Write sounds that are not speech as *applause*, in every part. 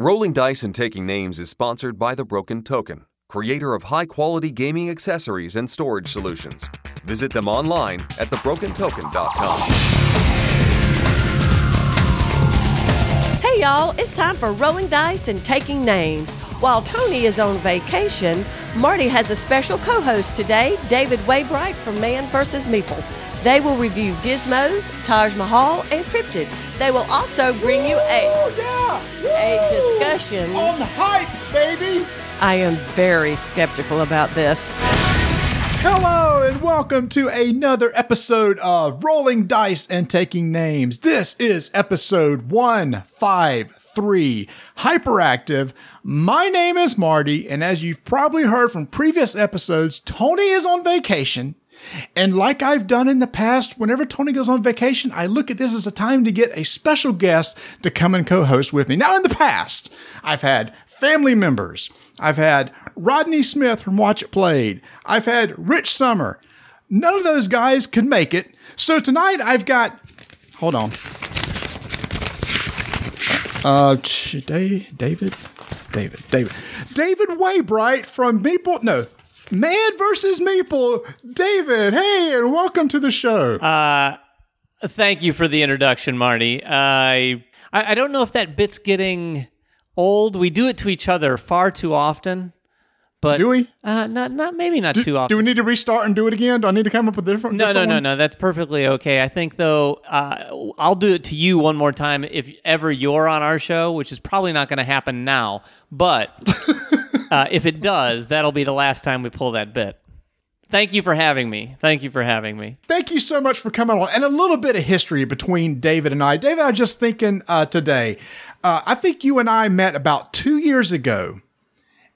Rolling Dice and Taking Names is sponsored by The Broken Token, creator of high quality gaming accessories and storage solutions. Visit them online at thebrokentoken.com. Hey y'all, it's time for Rolling Dice and Taking Names. While Tony is on vacation, Marty has a special co host today, David Waybright from Man vs. Meeple. They will review Gizmos, Taj Mahal, and Cryptid. They will also bring you a, yeah, a discussion. on hype, baby. I am very skeptical about this. Hello and welcome to another episode of Rolling Dice and Taking Names. This is episode 153, Hyperactive. My name is Marty, and as you've probably heard from previous episodes, Tony is on vacation. And like I've done in the past, whenever Tony goes on vacation, I look at this as a time to get a special guest to come and co host with me. Now, in the past, I've had family members. I've had Rodney Smith from Watch It Played. I've had Rich Sommer. None of those guys could make it. So tonight I've got, hold on. Uh, David, David, David, David Waybright from Meeple. No, Man versus Maple, David, hey, and welcome to the show. Uh, thank you for the introduction, Marty. I I, don't know if that bit's getting old. We do it to each other far too often. But Do we? Uh, not not maybe not do, too often. do we need to restart and do it again? Do I need to come up with a different? no, no, different no, one? no. That's perfectly okay. I think though, uh, I'll do it to you one more time if ever you're on our show, which is probably not going to happen now. But *laughs* uh, if it does, that'll be the last time we pull that bit. Thank you for having me. Thank you for having me. Thank you so much for coming on. And a little bit of history between David and I. David, I was just thinking uh, today, uh, I think you and I met about two years ago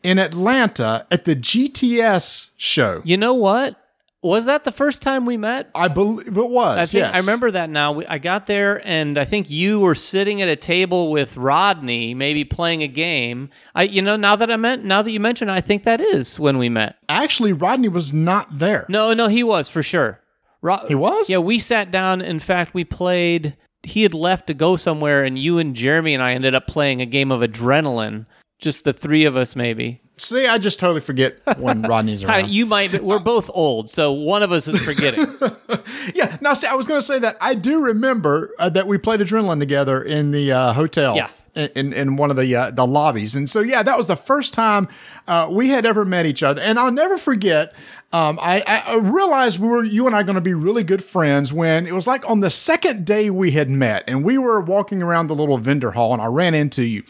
in Atlanta at the GTS show. You know what? Was that the first time we met? I believe it was. I think yes. I remember that now. We- I got there, and I think you were sitting at a table with Rodney, maybe playing a game. I, you know, now that I meant, now that you mentioned, it, I think that is when we met. Actually, Rodney was not there. No, no, he was for sure. Ro- He was? Yeah, we sat down. In fact, we played. He had left to go somewhere, and you and Jeremy and I ended up playing a game of adrenaline. Just the three of us, maybe. See, I just totally forget when *laughs* Rodney's around. You might. Be, we're *laughs* both old, so one of us is forgetting. *laughs* yeah. Now, see, I was going to say that I do remember uh, that we played Adrenaline together in the uh, hotel. Yeah. In, in one of the uh, the lobbies, and so yeah, that was the first time uh, we had ever met each other, and I'll never forget. Um, I, I realized we were you and I going to be really good friends when it was like on the second day we had met, and we were walking around the little vendor hall, and I ran into you,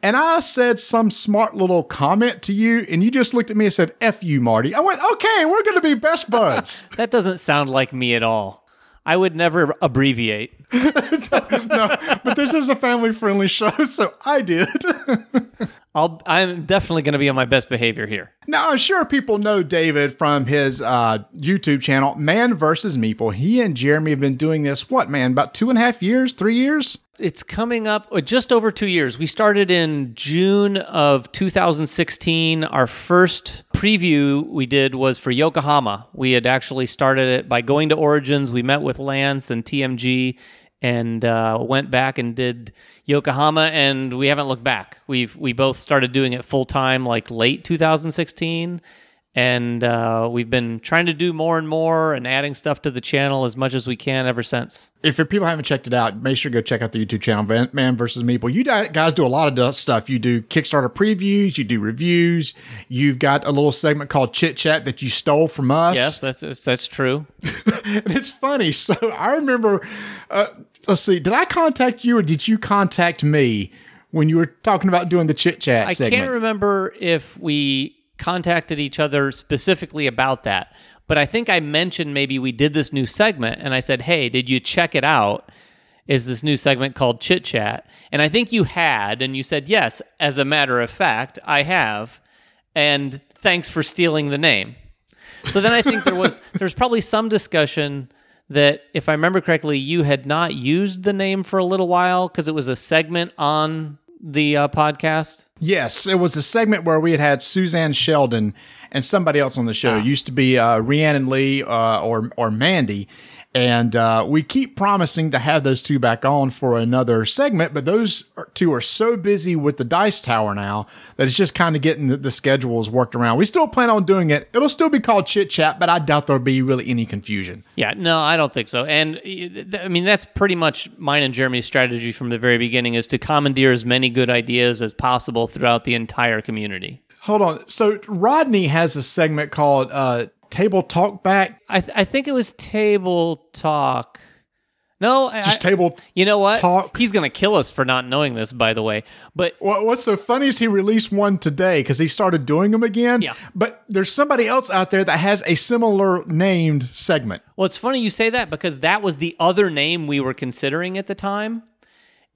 and I said some smart little comment to you, and you just looked at me and said, "F you, Marty." I went, "Okay, we're going to be best buds." *laughs* that doesn't sound like me at all. I would never abbreviate. *laughs* no, but this is a family friendly show, so I did. *laughs* I'll, I'm definitely going to be on my best behavior here. now, I'm sure people know David from his uh, YouTube channel, Man versus Meeple. He and Jeremy have been doing this, what, man, about two and a half years, three years? It's coming up uh, just over two years. We started in June of 2016. Our first preview we did was for Yokohama. We had actually started it by going to Origins. We met with Lance and TMG and uh, went back and did Yokohama, and we haven't looked back. We've we both started doing it full time like late 2016, and uh, we've been trying to do more and more and adding stuff to the channel as much as we can ever since. If people haven't checked it out, make sure to go check out the YouTube channel, Man versus Meeple. You guys do a lot of stuff. You do Kickstarter previews, you do reviews. You've got a little segment called Chit Chat that you stole from us. Yes, that's that's, that's true. *laughs* and it's funny. So I remember, uh, let's see, did I contact you or did you contact me when you were talking about doing the chit chat I segment? can't remember if we contacted each other specifically about that, but I think I mentioned maybe we did this new segment and I said, "Hey, did you check it out?" Is this new segment called Chit Chat? And I think you had, and you said, "Yes, as a matter of fact, I have." And thanks for stealing the name. So then I think there was *laughs* there's probably some discussion that if I remember correctly, you had not used the name for a little while because it was a segment on the uh, podcast. Yes, it was a segment where we had had Suzanne Sheldon and somebody else on the show. Ah. It used to be uh, Rhiannon Lee uh, or or Mandy, And uh, we keep promising to have those two back on for another segment, but those two are so busy with the Dice Tower now that it's just kind of getting the, the schedules worked around. We still plan on doing it. It'll still be called Chit Chat, but I doubt there'll be really any confusion. Yeah, no, I don't think so. And I mean, that's pretty much mine and Jeremy's strategy from the very beginning is to commandeer as many good ideas as possible throughout the entire community. Hold on. So Rodney has a segment called uh, Table Talk Back. I, th- I think it was Table Talk. No, Just I, table. You know what? talk. He's gonna kill us for not knowing this, by the way. But What, what's so funny is he released one today because he started doing them again. Yeah. But there's somebody else out there that has a similar named segment. Well, it's funny you say that because that was the other name we were considering at the time,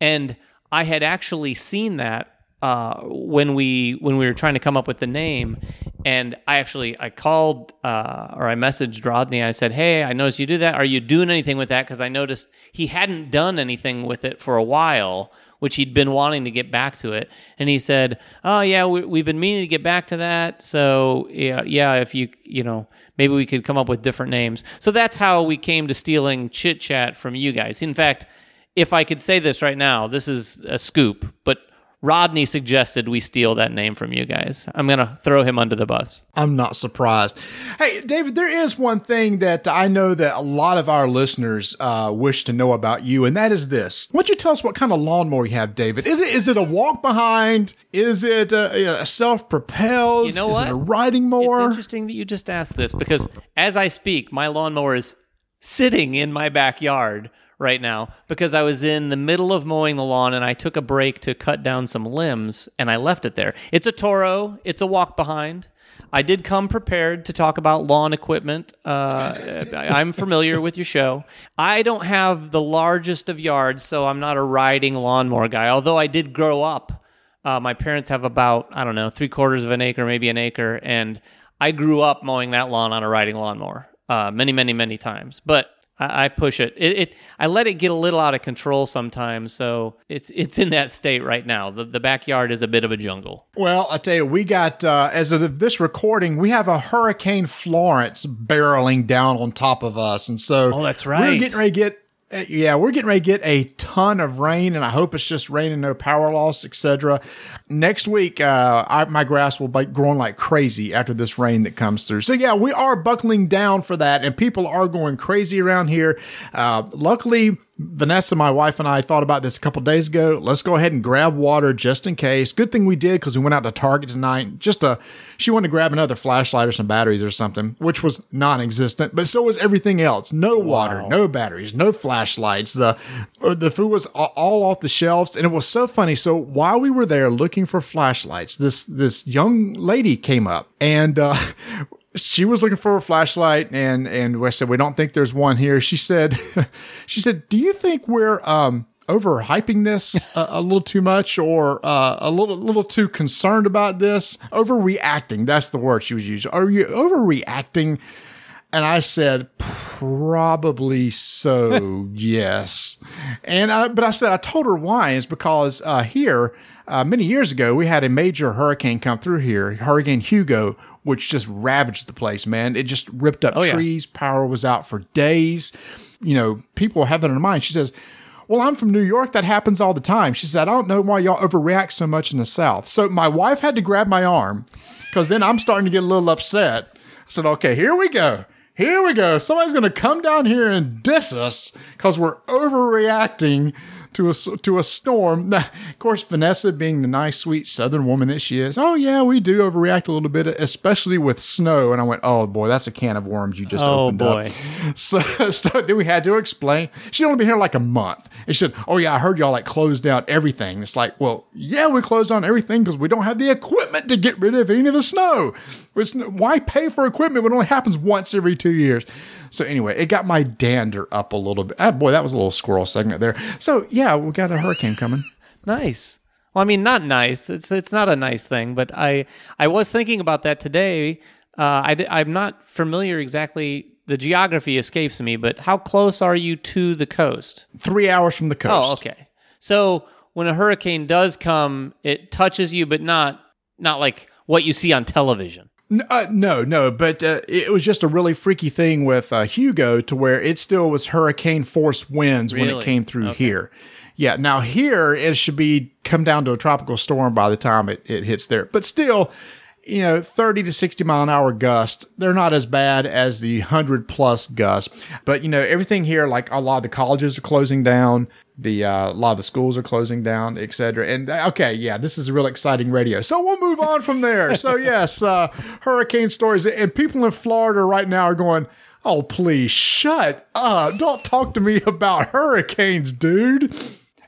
and I had actually seen that uh, when we when we were trying to come up with the name, and I actually I called uh, or I messaged Rodney. I said, "Hey, I noticed you do that. Are you doing anything with that?" Because I noticed he hadn't done anything with it for a while. Which he'd been wanting to get back to it, and he said, "Oh yeah, we, we've been meaning to get back to that. So yeah, yeah, if you you know maybe we could come up with different names. So that's how we came to stealing chit chat from you guys. In fact, if I could say this right now, this is a scoop, but Rodney suggested we steal that name from you guys. I'm going to throw him under the bus. I'm not surprised. Hey, David, there is one thing that I know that a lot of our listeners uh, wish to know about you, and that is this. Why don't you tell us what kind of lawnmower you have, David? Is it is it a walk behind? Is it a, a self propelled? You know is what? it a riding It's mower? interesting that you just asked this because as I speak, my lawnmower is sitting in my backyard right now because I was in the middle of mowing the lawn and I took a break to cut down some limbs and I left it there. It's a Toro, it's a walk behind. I did come prepared to talk about lawn equipment. Uh, I'm familiar with your show. I don't have the largest of yards, so I'm not a riding lawnmower guy, although I did grow up uh, my parents have about I don't know three quarters of an acre, maybe an acre, and I grew up mowing that lawn on a riding lawnmower uh, many, many, many times. But I, I push it. It, it. I let it get a little out of control sometimes, so it's it's in that state right now. The the backyard is a bit of a jungle. Well, I tell you, we got uh, as of the, this recording, we have a Hurricane Florence barreling down on top of us, and so Oh, that's right. We're right. getting ready to get. Uh, Yeah, we're getting ready to get a ton of rain, and I hope it's just rain and no power loss, etc. Next week, uh, I, my grass will be growing like crazy after this rain that comes through. So yeah, we are buckling down for that, and people are going crazy around here. Uh, luckily, Vanessa, my wife, and I thought about this a couple days ago. Let's go ahead and grab water just in case. Good thing we did because we went out to Target tonight. Just to, she wanted to grab another flashlight or some batteries or something, which was non-existent. But so was everything else. No water, no batteries, no flashlights. The uh, the food was all off the shelves, and it was so funny. So while we were there looking for flashlights, this this young lady came up and. uh she was looking for a flashlight and and we said we don't think there's one here. She said *laughs* she said do you think we're um overhyping this a, a little too much or uh, a little little too concerned about this? Overreacting that's the word she was using. Are you overreacting and I said, probably so, yes. And I, but I said, I told her why is because uh, here, uh, many years ago, we had a major hurricane come through here, Hurricane Hugo, which just ravaged the place, man. It just ripped up Oh, yeah. trees. Power was out for days. You know, people have that in mind. She says, well, I'm from New York. That happens all the time. She said, I don't know why y'all overreact so much in the South. So my wife had to grab my arm because then I'm starting to get a little upset. I said, okay, here we go. Here we go. Somebody's going to come down here and diss us because we're overreacting to a, to a storm. *laughs* Of course, Vanessa, being the nice, sweet Southern woman that she is, oh, yeah, we do overreact a little bit, especially with snow. And I went, oh, boy, that's a can of worms you just Oh, opened boy. up. *laughs* So, so then we had to explain. She'd only been here like a month. And she said, Oh, yeah, I heard y'all like closed down everything. It's like, Well, yeah, we closed down everything because we don't have the equipment to get rid of any of the snow. It's, why pay for equipment when it only happens once every two years? So, anyway, it got my dander up a little bit. Ah, boy, that was a little squirrel segment there. So, yeah, we got a hurricane coming. *laughs* Nice. Well, I mean, not nice. It's it's not a nice thing, but I I was thinking about that today. Uh, I am not familiar exactly. The geography escapes me, but how close are you to the coast? Three hours from the coast. Oh, okay. So when a hurricane does come, it touches you, but not not like what you see on television. Uh, no, no, but uh, it was just a really freaky thing with uh, Hugo to where it still was hurricane force winds when it came through Okay. here. Yeah, now here it should be come down to a tropical storm by the time it, it hits there. But still, you know, 30 to 60 mile an hour gust, they're not as bad as the 100 plus gust. But, you know, everything here, like a lot of the colleges are closing down, the uh, a lot of the schools are closing down, et cetera. And uh, okay, yeah, this is a real exciting radio. So we'll move on from there. So, *laughs* yes, uh, hurricane stories. And people in Florida right now are going, oh, please shut up. Don't talk to me about hurricanes, dude.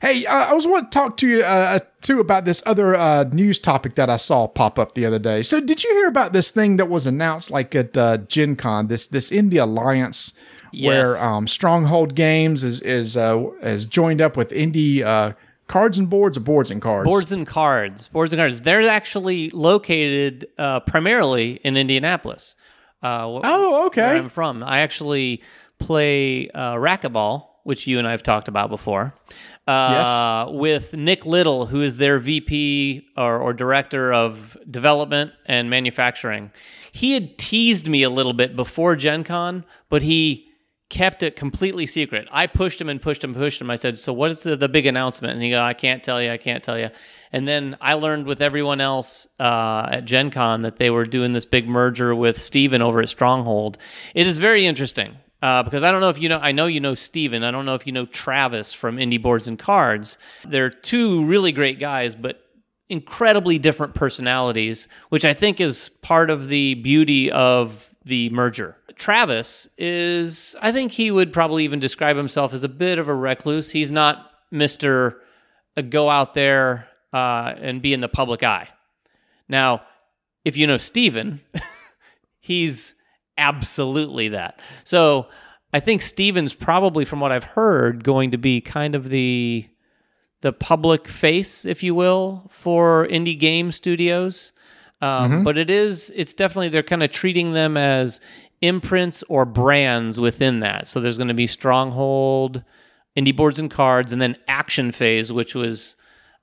Hey, uh, I was want to talk to you uh, too about this other uh, news topic that I saw pop up the other day. So, did you hear about this thing that was announced like at uh, Gen Con? This this Indie Alliance, where um, Stronghold Games is is uh, is joined up with Indie uh, Cards and Boards or Boards and Cards. Boards and cards. Boards and cards. They're actually located uh, primarily in Indianapolis. Uh, wh- Oh, okay. Where I'm from. I actually play uh, racquetball, which you and I have talked about before. Uh, With Nick Little, who is their VP or, or director of development and manufacturing. He had teased me a little bit before Gen Con, but he kept it completely secret. I pushed him and pushed him, and pushed him. I said, "So what is the, the big announcement?" And he go, "I can't tell you. I can't tell you." And then I learned with everyone else uh, at Gen Con that they were doing this big merger with Steven over at Stronghold. It is very interesting uh, because I don't know if you know. I know you know Steven. I don't know if you know Travis from Indie Boards and Cards. They're two really great guys, but incredibly different personalities, which I think is part of the beauty of the merger. Travis is, I think he would probably even describe himself as a bit of a recluse. He's not Mr. uh, Go out there uh, and be in the public eye. Now, if you know Steven, *laughs* he's absolutely that. So I think Steven's probably, from what I've heard, going to be kind of the the public face, if you will, for indie game studios. Um, But it is, it's definitely, they're kind of treating them as imprints or brands within that. So there's going to be Stronghold, Indie Boards and Cards, and then Action Phase, which was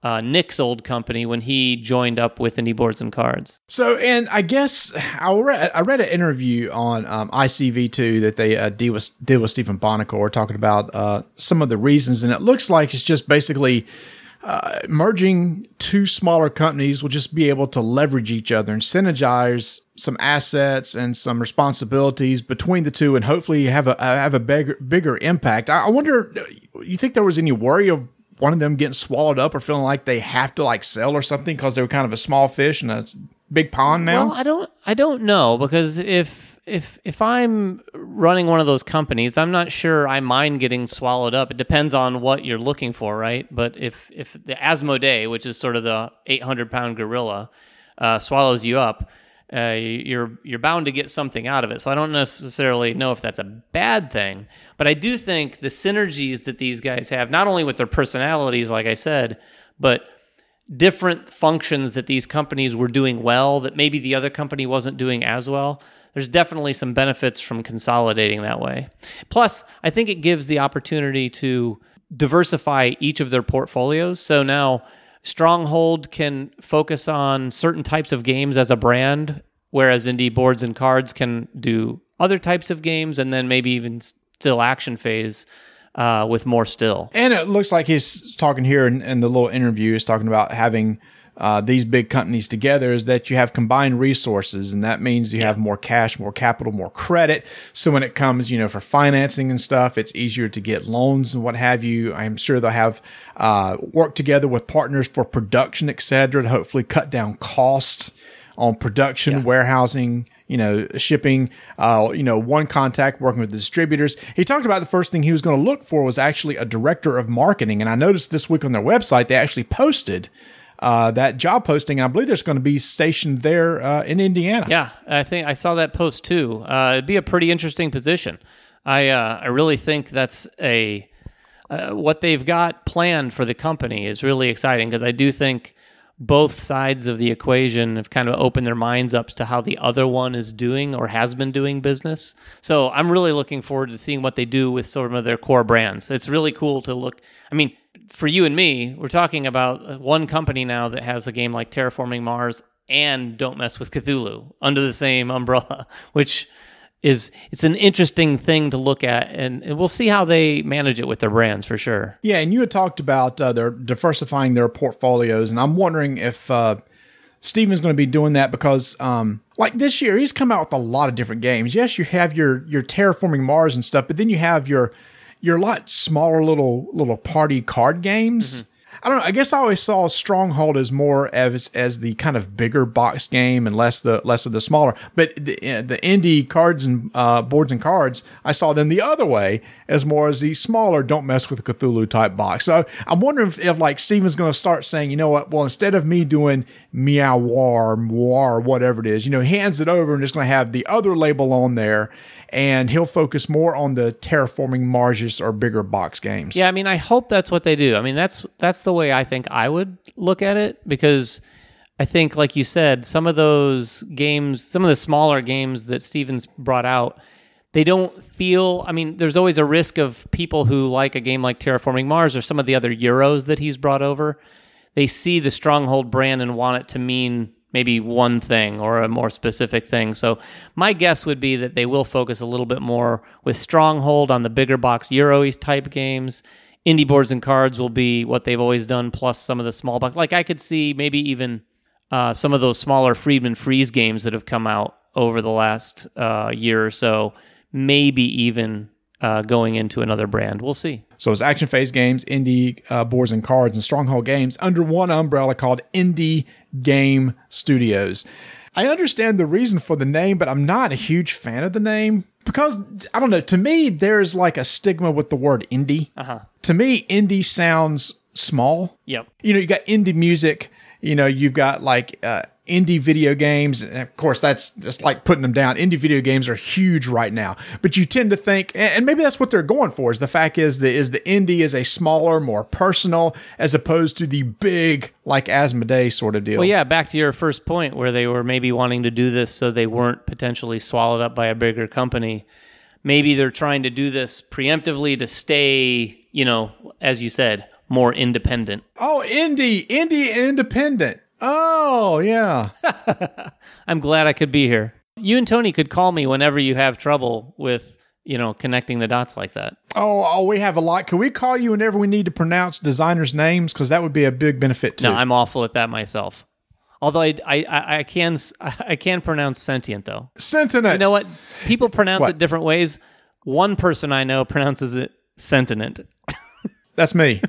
uh, Nick's old company when he joined up with Indie Boards and Cards. So, and I guess I read, I read an interview on um, ICV2 that they uh, did with, did with Stephen Buonocore talking about uh, some of the reasons, and it looks like it's just basically uh, merging two smaller companies will just be able to leverage each other and synergize some assets and some responsibilities between the two, and hopefully have a have a bigger bigger impact. I, I wonder, you think there was any worry of one of them getting swallowed up or feeling like they have to like sell or something because they were kind of a small fish in a big pond now? Well, I don't I don't know because if if if I'm running one of those companies, I'm not sure I mind getting swallowed up. It depends on what you're looking for, right? But if if the Asmodee, which is sort of the 800 pound gorilla, uh, swallows you up, uh, you're you're bound to get something out of it. So I don't necessarily know if that's a bad thing, but I do think the synergies that these guys have, not only with their personalities, like I said, but different functions that these companies were doing well that maybe the other company wasn't doing as well. There's definitely some benefits from consolidating that way. Plus, I think it gives the opportunity to diversify each of their portfolios. So now Stronghold can focus on certain types of games as a brand, whereas Indie Boards and Cards can do other types of games and then maybe even still action phase uh, with more still. And it looks like he's talking here in, the little interview, is talking about having uh, these big companies together is that you have combined resources, and that means you have more cash, more capital, more credit. So when it comes, you know, for financing and stuff, it's easier to get loans and what have you. I'm sure they'll have uh, work together with partners for production, et cetera, to hopefully cut down costs on production, warehousing, you know, shipping, uh, you know, one contact working with the distributors. He talked about the first thing he was going to look for was actually a director of marketing. And I noticed this week on their website, they actually posted uh, that job posting. I believe there's going to be stationed there uh, in Indiana. Yeah, I think I saw that post too. Uh, it'd be a pretty interesting position. I uh, I really think that's a uh, what they've got planned for the company is really exciting because I do think both sides of the equation have kind of opened their minds up to how the other one is doing or has been doing business. So I'm really looking forward to seeing what they do with some of their core brands. It's really cool to look. I mean, for you and me, we're talking about one company now that has a game like Terraforming Mars and Don't Mess with Cthulhu under the same umbrella, *laughs* which is it's an interesting thing to look at, and, and we'll see how they manage it with their brands for sure. Yeah, and you had talked about uh, they're diversifying their portfolios, and I'm wondering if uh, Steven's going to be doing that because, um, like this year, he's come out with a lot of different games. Yes, you have your your terraforming Mars and stuff, but then you have your your lot smaller little little party card games. Mm-hmm. I don't know. I guess I always saw Stronghold as more as as the kind of bigger box game and less the less of the smaller. But the, uh, the indie cards and uh, boards and cards, I saw them the other way as more as the smaller. Don't mess with Cthulhu type box. So I'm wondering if, if like Steven's going to start saying, you know what? Well, instead of me doing Meow War, War, whatever it is, you know, he hands it over and it's going to have the other label on there and he'll focus more on the terraforming Marges or bigger box games. Yeah, I mean, I hope that's what they do. I mean, that's that's the way I think I would look at it because I think, like you said, some of those games, some of the smaller games that Stevens brought out, they don't feel. I mean, there's always a risk of people who like a game like Terraforming Mars or some of the other Euros that he's brought over. They see the Stronghold brand and want it to mean maybe one thing or a more specific thing. So my guess would be that they will focus a little bit more with Stronghold on the bigger box Euro type games. Indie boards and cards will be what they've always done, plus some of the small box. Like I could see maybe even uh, some of those smaller Friedemann Friese games that have come out over the last uh, year or so. Maybe even uh, going into another brand. We'll see. So it's Action Phase Games, Indie uh, Boards and Cards, and Stronghold Games under one umbrella called Indie Game Studios. I understand the reason for the name, but I'm not a huge fan of the name because I don't know. To me, there's like a stigma with the word indie. Uh-huh. To me, indie sounds small. Yep. You know, you got indie music. You know, you've got like uh, indie video games. And of course, that's just like putting them down. Indie video games are huge right now, but you tend to think, and maybe that's what they're going for. Is the fact is the is the indie is a smaller, more personal, as opposed to the big like Asmodee sort of deal. Well, yeah. Back to your first point, where they were maybe wanting to do this so they weren't potentially swallowed up by a bigger company. Maybe they're trying to do this preemptively to stay, you know, as you said, more independent. Oh, indie, indie independent. Oh, yeah. *laughs* I'm glad I could be here. You and Tony could call me whenever you have trouble with, you know, connecting the dots like that. Oh, oh, we have a lot. Can we call you whenever we need to pronounce designers' names? Because that would be a big benefit too. No, I'm awful at that myself. Although I, I, I, can *laughs* I can pronounce sentient though. Sentient. You know what? People *laughs* pronounce What? it different ways. One person I know pronounces it sentient. That's me.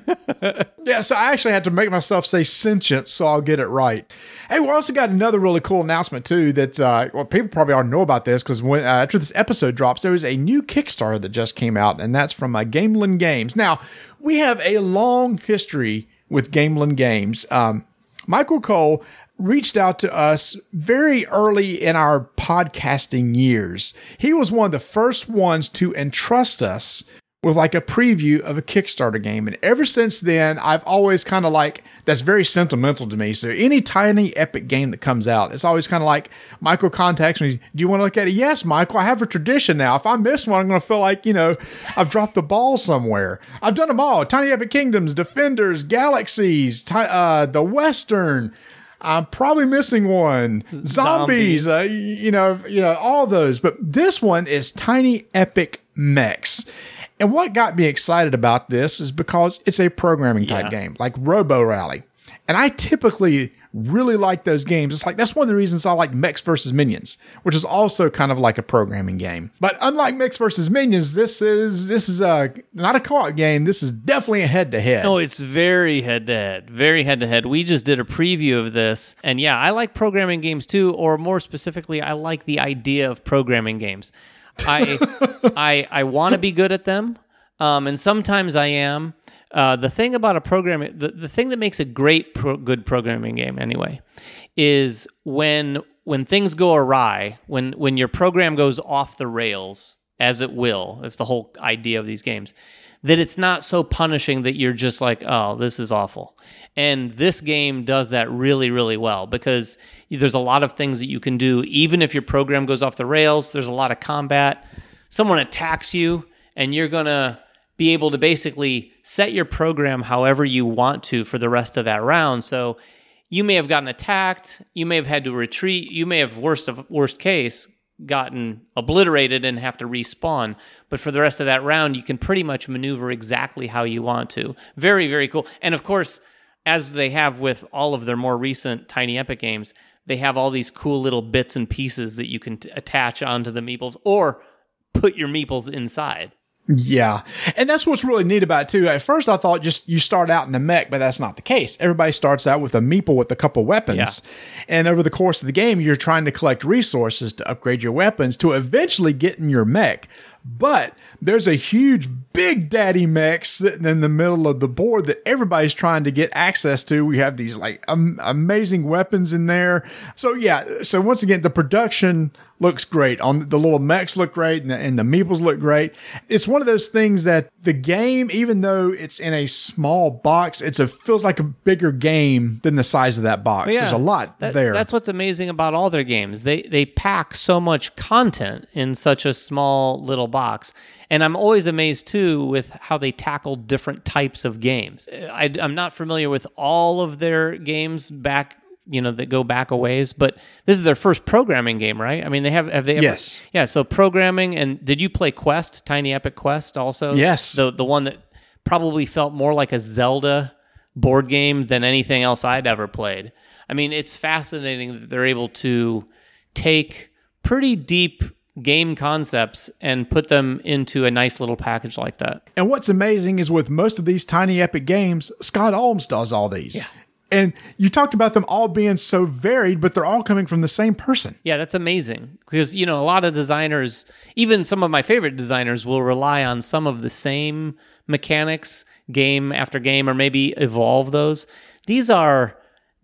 *laughs* yeah, so I actually had to make myself say sentient so I'll get it right. Hey, we also got another really cool announcement too that uh, well, people probably already know about this because when uh, after this episode drops, there is a new Kickstarter that just came out, and that's from uh, Gamelyn Games. Now we have a long history with Gamelyn Games. Um, Michael Coe reached out to us very early in our podcasting years. He was one of the first ones to entrust us with like a preview of a Kickstarter game. And ever since then, I've always kind of like, that's very sentimental to me. So any tiny epic game that comes out, it's always kind of like Michael contacts me. Do you want to look at it? Yes, Michael, I have a tradition now. If I miss one, I'm going to feel like, you know, I've dropped the ball somewhere. I've done them all Tiny Epic Kingdoms, Defenders, Galaxies, ti- uh, The Western. I'm probably missing one. Zombies, Zombies. uh, you know, you know, all those. But this one is Tiny Epic Mechs. And what got me excited about this is because it's a programming type Yeah. game, like Robo Rally. And I typically really like those games. It's like that's one of the reasons I like Mechs versus Minions, which is also kind of like a programming game. But unlike Mechs versus Minions, this is this is a not a co-op game. This is definitely a head-to-head. No, it's very head to head, very head to head. We just did a preview of this, and yeah, I like programming games too, or more specifically, I like the idea of programming games. I I I want to be good at them, um, and sometimes I am. Uh, the thing about a programming, the, the thing that makes a great pro- good programming game anyway, is when when things go awry, when when your program goes off the rails, as it will. That's the whole idea of these games. That it's not so punishing that you're just like, oh, this is awful. And this game does that really, really well because there's a lot of things that you can do, even if your program goes off the rails. There's a lot of combat. Someone attacks you, and you're gonna be able to basically set your program however you want to for the rest of that round. So you may have gotten attacked, you may have had to retreat, you may have worst of worst case gotten obliterated and have to respawn. But for the rest of that round, you can pretty much maneuver exactly how you want to. Very, very cool. And of course, as they have with all of their more recent Tiny Epic games, they have all these cool little bits and pieces that you can t- attach onto the meeples or put your meeples inside. Yeah. And that's what's really neat about it too. At first I thought just you start out in a mech, but that's not the case. Everybody starts out with a meeple with a couple weapons. Yeah. And over the course of the game, you're trying to collect resources to upgrade your weapons to eventually get in your mech. But there's a huge big daddy mech sitting in the middle of the board that everybody's trying to get access to. We have these like um, amazing weapons in there. So yeah, so once again, the production looks great. On the little mechs look great, and the, and the meeples look great. It's one of those things that the game, even though it's in a small box, it's a feels like a bigger game than the size of that box. Yeah, There's a lot that- there. That's what's amazing about all their games. They they pack so much content in such a small little box. And I'm always amazed too with how they tackle different types of games. I, I'm not familiar with all of their games back, you know, that go back a ways, but this is their first programming game, right? I mean, they have have they ever, Yes. yeah. So programming, and did you play Quest, Tiny Epic Quest, also? Yes. the the one that probably felt more like a Zelda board game than anything else I'd ever played. I mean, it's fascinating that they're able to take pretty deep game concepts and put them into a nice little package like that. And what's amazing is with most of these tiny epic games, Scott Almes does all these. And you talked about them all being so varied, but they're all coming from the same person. Yeah, that's amazing because you know a lot of designers, even some of my favorite designers, will rely on some of the same mechanics game after game, or maybe evolve those. These are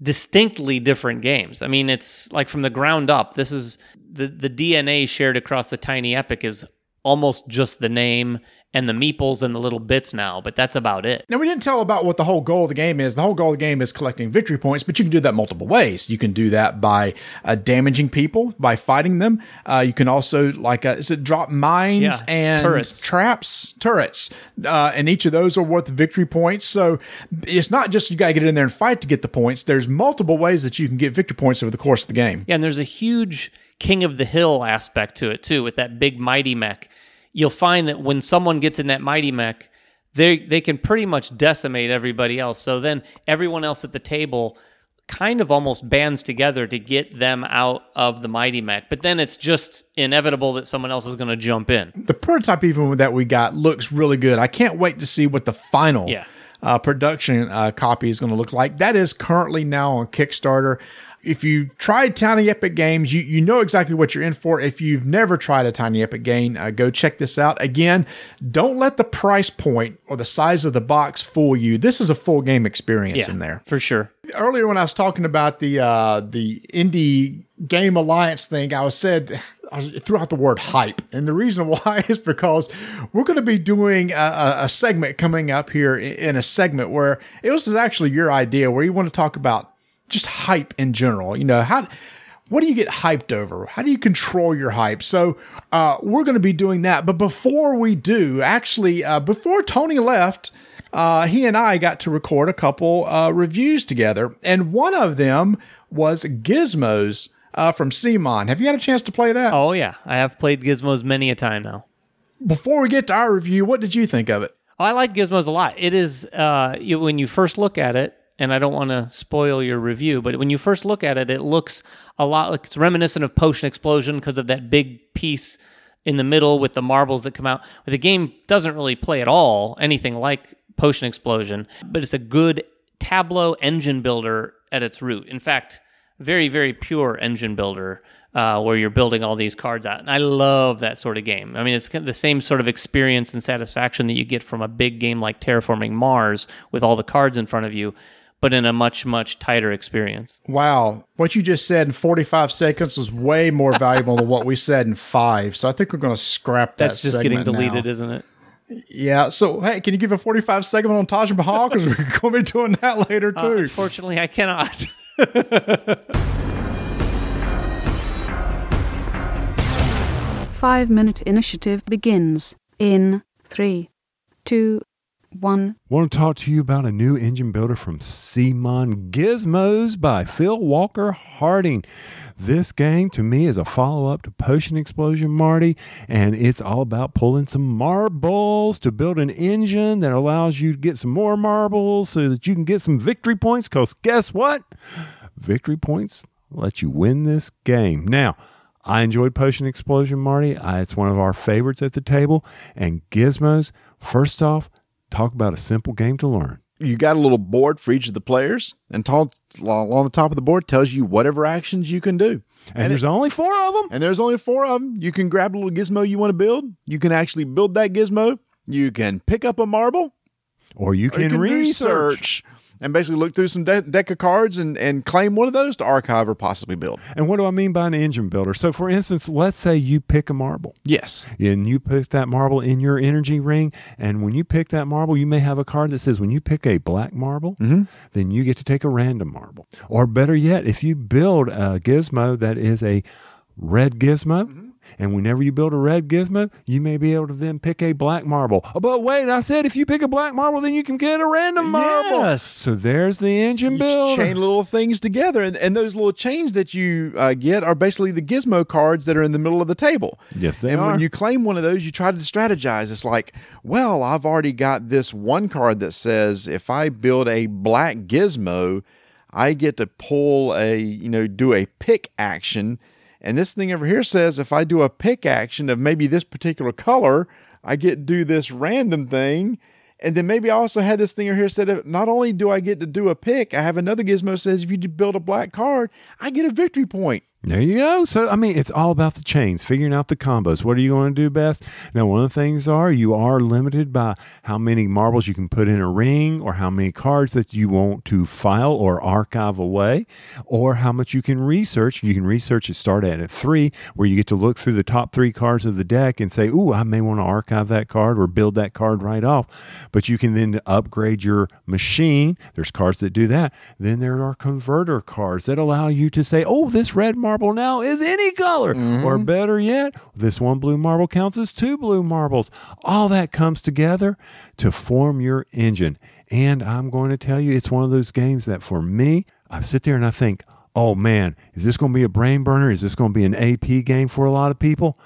distinctly different games. I mean, it's like from the ground up. This is the the DNA shared across the Tiny Epic is almost just the name and the meeples and the little bits now, but that's about it. Now, we didn't tell about what the whole goal of the game is. The whole goal of the game is collecting victory points, but you can do that multiple ways. You can do that by uh, damaging people, by fighting them. Uh, you can also, like, uh, is it drop mines Yeah, and turrets. traps, turrets, uh, and each of those are worth victory points. So it's not just you got to get in there and fight to get the points. There's multiple ways that you can get victory points over the course of the game. Yeah, and there's a huge king of the hill aspect to it too, with that big mighty mech. You'll find that when someone gets in that mighty mech, they they can pretty much decimate everybody else. So then everyone else at the table kind of almost bands together to get them out of the mighty mech. But then it's just inevitable that someone else is going to jump in. the prototype even that we got looks really good. I can't wait to see what the final Yeah. uh, production uh, copy is going to look like. That is currently now on Kickstarter. If you tried Tiny Epic Games, you, you know exactly what you're in for. If you've never tried a Tiny Epic game, uh, go check this out. Again, don't let the price point or the size of the box fool you. This is a full game experience in there for sure. earlier when I was talking about the uh, the indie game alliance thing, I was said I threw out the word hype, and the reason *laughs* why is because we're going to be doing a, a, segment coming up here in a segment where it was actually your idea, where you want to talk about just hype in general. You know how. What do you get hyped over? How do you control your hype? So, uh, we're going to be doing that. But before we do, actually, uh, before Tony left, uh, he and I got to record a couple uh, reviews together, and one of them was Gizmos uh, from CMON. Have you had a chance to play that? Oh yeah, I have played Gizmos many a time now. Before we get to our review, what did you think of it? Oh, I like Gizmos a lot. It is uh, you, when you first look at it, and I don't want to spoil your review, but when you first look at it, it looks a lot like it's reminiscent of Potion Explosion because of that big piece in the middle with the marbles that come out. But the game doesn't really play at all anything like Potion Explosion, but it's a good Tableau engine builder at its root. In fact, very very pure engine builder uh, where you're building all these cards out. And I love that sort of game. I mean, it's the same sort of experience and satisfaction that you get from a big game like Terraforming Mars with all the cards in front of you, but in a much, much tighter experience. Wow, what you just said in 45 seconds was way more valuable than what we *laughs* said in five. So I think we're going to scrap that. That's just getting segment now. deleted, isn't it? Yeah. So hey, can you give a 45 second on Taj Mahal? Because we're going to be doing that later Uh, too. unfortunately, I cannot. *laughs* Five minute initiative begins in three, two, one. Want to talk to you about a new engine builder from CMON Gizmos by Phil Walker-Hardy. This game to me is a follow up to Potion Explosion, Marty, and it's all about pulling some marbles to build an engine that allows you to get some more marbles so that you can get some victory points. Because guess what? Victory points let you win this game. Now, I enjoyed Potion Explosion, Marty. I, it's one of our favorites at the table. And Gizmos, first off, talk about a simple game to learn. You got a little board for each of the players, and tall, along the top of the board tells you whatever actions you can do. And, and there's it, only four of them. And there's only four of them. You can grab a little gizmo you want to build. You can actually build that gizmo. You can pick up a marble, or you can, or you can research and basically look through some de- deck of cards and, and claim one of those to archive or possibly build. And what do I mean by an engine builder? So, for instance, let's say you pick a marble. Yes. And you pick that marble in your energy ring. And when you pick that marble, you may have a card that says when you pick a black marble, mm-hmm. then you get to take a random marble. Or better yet, if you build a gizmo that is a red gizmo, mm-hmm and whenever you build a red gizmo, you may be able to then pick a black marble. Oh, but wait, I said if you pick a black marble, then you can get a random marble. Yes. So there's the engine you builder. Chain little things together, and, and those little chains that you uh, get are basically the gizmo cards that are in the middle of the table. Yes, they and are. And when you claim one of those, you try to strategize. It's like, well, I've already got this one card that says if I build a black gizmo, I get to pull a, you know, do a pick action and this thing over here says if I do a pick action of maybe this particular color, I get to do this random thing. And then maybe I also had this thing over here said not only do I get to do a pick, I have another gizmo says if you build a black card, I get a victory point. There you go. So, I mean, it's all about the chains, figuring out the combos. What are you going to do best? Now, one of the things are you are limited by how many marbles you can put in a ring or how many cards that you want to file or archive away or how much you can research. You can research and start at a three where you get to look through the top three cards of the deck and say, Ooh, I may want to archive that card or build that card right off. But you can then upgrade your machine. There's cards that do that. Then there are converter cards that allow you to say, Oh, this red marble marble now is any color. Mm-hmm. Or better yet, this one blue marble counts as two blue marbles. All that comes together to form your engine. And I'm going to tell you, it's one of those games that for me, I sit there and I think, oh man, is this going to be a brain burner? Is this going to be an AP game for a lot of people?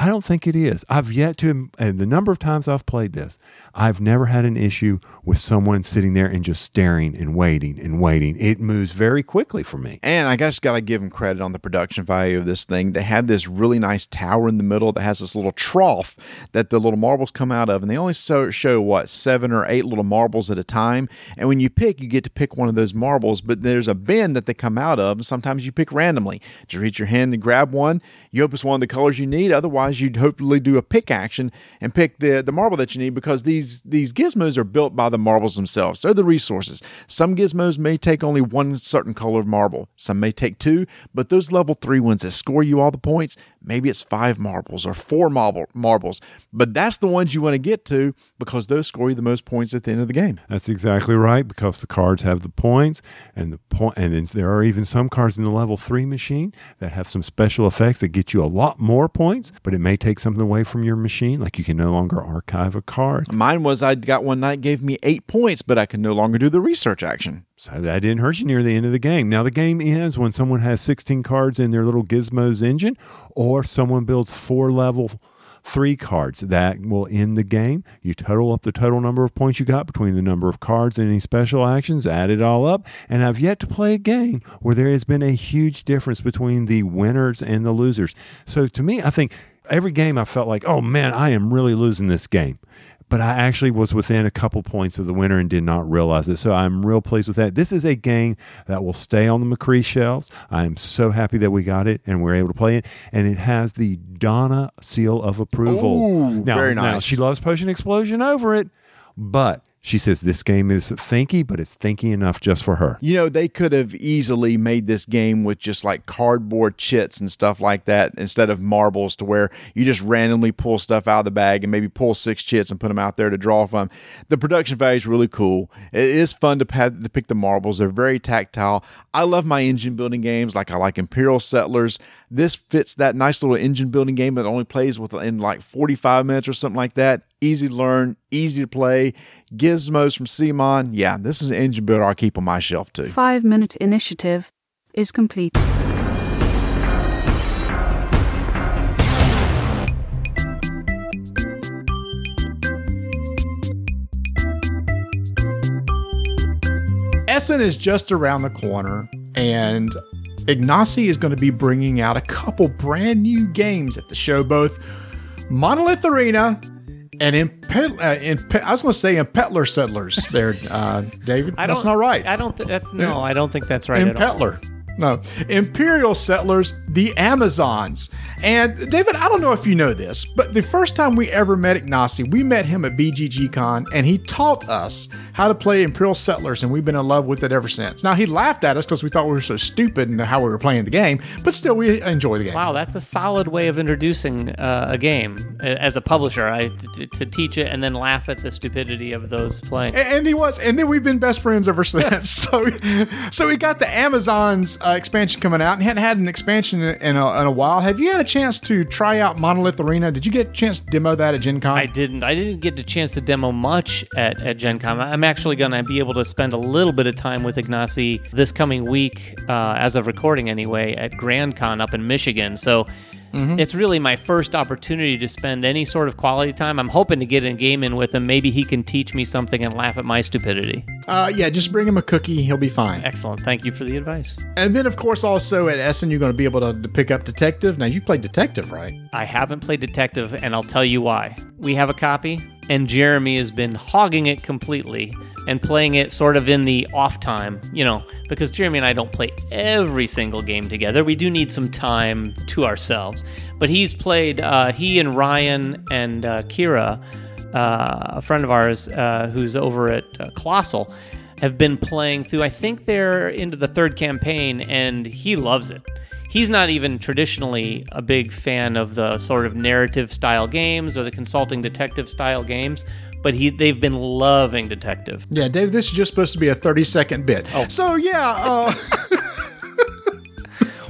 I don't think it is. I've yet to, and the number of times I've played this, I've never had an issue with someone sitting there and just staring and waiting and waiting. It moves very quickly for me. And I just got to give them credit on the production value of this thing. They have this really nice tower in the middle that has this little trough that the little marbles come out of, and they only show what seven or eight little marbles at a time. And when you pick, you get to pick one of those marbles, but there's a bin that they come out of, and sometimes you pick randomly. Just reach your hand and grab one. You hope it's one of the colors you need. Otherwise you'd hopefully do a pick action and pick the, the marble that you need because these, these gizmos are built by the marbles themselves. They're the resources. Some gizmos may take only one certain color of marble, some may take two, but those level three ones that score you all the points, maybe it's five marbles or four marble, marbles, but that's the ones you want to get to because those score you the most points at the end of the game. That's exactly right because the cards have the points and the point, and then there are even some cards in the level three machine that have some special effects that get you a lot more points, but it may take something away from your machine, like you can no longer archive a card. Mine was I got one night gave me eight points, but I can no longer do the research action. So that didn't hurt you near the end of the game. Now the game ends when someone has 16 cards in their little gizmos engine, or someone builds four level three cards. That will end the game. You total up the total number of points you got between the number of cards and any special actions, add it all up, and I've yet to play a game where there has been a huge difference between the winners and the losers. So to me, I think every game I felt like, oh man, I am really losing this game but I actually was within a couple points of the winner and did not realize it. So I'm real pleased with that. This is a game that will stay on the McCree shelves. I am so happy that we got it and we're able to play it. And it has the Donna seal of approval. Ooh, now, very nice. Now, she loves Potion Explosion over it, but she says this game is thinky, but it's thinky enough just for her. You know, they could have easily made this game with just like cardboard chits and stuff like that instead of marbles to where you just randomly pull stuff out of the bag and maybe pull six chits and put them out there to draw from. The production value is really cool. It is fun to, to pick the marbles. They're very tactile. I love my engine building games like I like Imperial Settlers. This fits that nice little engine building game that only plays within like 45 minutes or something like that easy to learn, easy to play. Gizmos from CMON. Yeah, this is an engine builder I'll keep on my shelf too. Five minute initiative is complete. Essen is just around the corner, and Ignacy is going to be bringing out a couple brand new games at the show, both Monolith Arena and in, Pet, uh, in Pet, I was going to say in Petler Settlers. There, uh, David. That's don't- right. I don't. Th- that's no. I don't think that's right in at all. No, Imperial Settlers, the Amazons. And David, I don't know if you know this, but the first time we ever met Ignacy, we met him at BGG Con, and he taught us how to play Imperial Settlers, and we've been in love with it ever since. Now, he laughed at us because we thought we were so stupid and how we were playing the game, but still, we enjoy the game. Wow, that's a solid way of introducing uh, a game as a publisher. I to, to teach it and then laugh at the stupidity of those playing. A- And he was, and then we've been best friends ever *laughs* since. so, so we got the Amazons uh, expansion coming out, and hadn't had an expansion in a, in a while. Have you had a chance to try out Monolith Arena? Did you get a chance to demo that at Gen Con? I didn't. I didn't get the chance to demo much at, at Gen Con. I'm actually going to be able to spend a little bit of time with Ignacy this coming week, uh, as of recording anyway, at Grand Con up in Michigan. So it's really my first opportunity to spend any sort of quality time. I'm hoping to get in game in with him. Maybe he can teach me something and laugh at my stupidity. Uh, yeah, just bring him a cookie; he'll be fine. Excellent. Thank you for the advice. And then, of course, also at Essen, you're going to be able to, to pick up Detective. Now, you've played Detective, right? I haven't played Detective, and I'll tell you why. We have a copy, and Jeremy has been hogging it completely and playing it sort of in the off time, you know, because Jeremy and I don't play every single game together. We do need some time to ourselves. But he's played, uh, he and Ryan and uh, Kira, uh, a friend of ours uh, who's over at uh, Colossal, have been playing through, I think they're into the third campaign, and he loves it he's not even traditionally a big fan of the sort of narrative style games or the consulting detective style games, but he they've been loving detective. Yeah, Dave, this is just supposed to be a 30 second bit. Oh. So, yeah, uh, *laughs*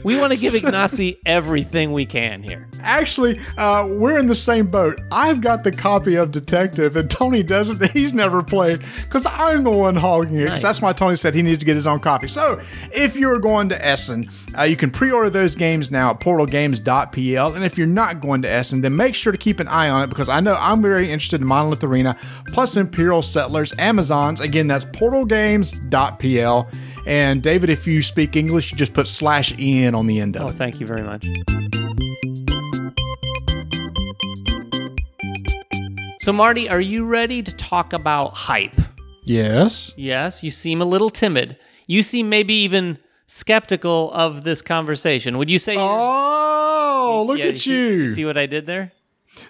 We want to give *laughs* Ignacy everything we can here. actually, uh, we're in the same boat. I've got the copy of Detective, and Tony doesn't. *laughs* He's never played because I'm the one hogging it. Nice. That's why Tony said he needs to get his own copy. So, if you're going to Essen, uh, you can pre order those games now at portalgames.pl. And if you're not going to Essen, then make sure to keep an eye on it because I know I'm very interested in Monolith Arena plus Imperial Settlers, Amazons. Again, that's portalgames.pl. And David, if you speak English, you just put slash en on the end of Oh, it. thank you very much. So, Marty, are you ready to talk about hype? Yes. Yes, you seem a little timid. You seem maybe even skeptical of this conversation. Would you say? Oh, look Yeah, at see- you. See what I did there?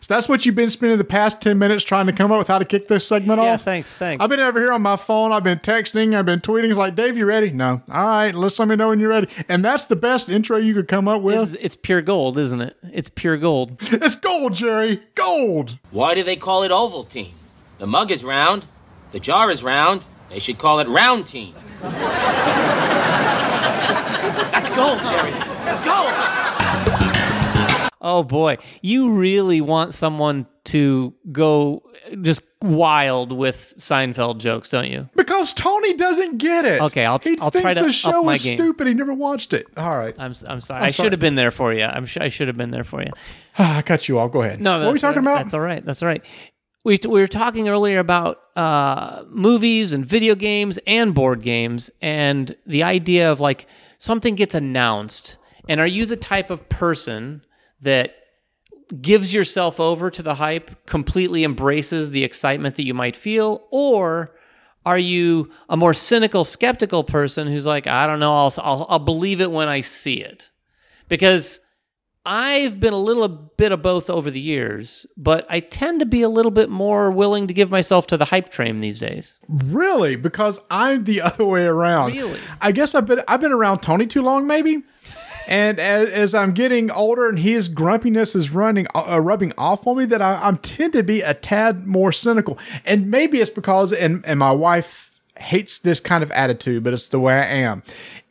So that's what you've been spending the past 10 minutes trying to come up with how to kick this segment off? Yeah, off? thanks, thanks. I've been over here on my phone. I've been texting. I've been tweeting. It's like, Dave, you ready? No. All right. Let's let me know when you're ready. And that's the best intro you could come up with. is- it's pure gold, isn't it? It's pure gold. *laughs* It's gold, Jerry. Gold. Why do they call it Ovaltine? The mug is round, the jar is round. They should call it Roundtine. *laughs* That's gold, Jerry. Gold. Oh boy, you really want someone to go just wild with Seinfeld jokes, don't you? Because Tony doesn't get it. Okay, I'll- He I'll thinks try to the show is game. stupid. He never watched it. All right. I'm I'm sorry. I'm i should have been there for you. I'm sh- I should have been there for you. *sighs* I cut you off. Go ahead. No, what are we talking about? That's all right. That's all right. We, we were talking earlier about uh, movies and video games and board games, and the idea of like something gets announced. And are you the type of person that gives yourself over to the hype, completely embraces the excitement that you might feel, or are you a more cynical, skeptical person who's like, I don't know, I'll, I'll, I'll believe it when I see it? Because I've been a little bit of both over the years, but I tend to be a little bit more willing to give myself to the hype train these days. Really? Because I'm the *laughs* other way around. Really? I guess I've been I've been around Tony too long, maybe. And as, as I'm getting older and his grumpiness is running uh, rubbing off on me, that I, I'm tend to be a tad more cynical. And maybe it's because and and my wife hates this kind of attitude, but it's the way I am.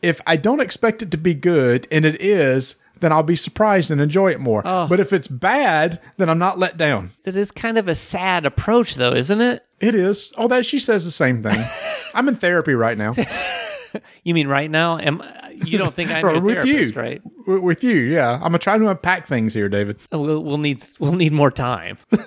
If I don't expect it to be good and it is, then I'll be surprised and enjoy it more. Oh. But if it's bad, then I'm not let down. That is kind of a sad approach, though, isn't it? It is. Oh, that she says the same thing. *laughs* I'm in therapy right now. *laughs* *laughs* You mean right now? Am you don't think I'm *laughs* your with therapist, you. right? W- With you, yeah. I'm gonna try to unpack things here, David. Oh, we'll, we'll need we'll need more time. *laughs*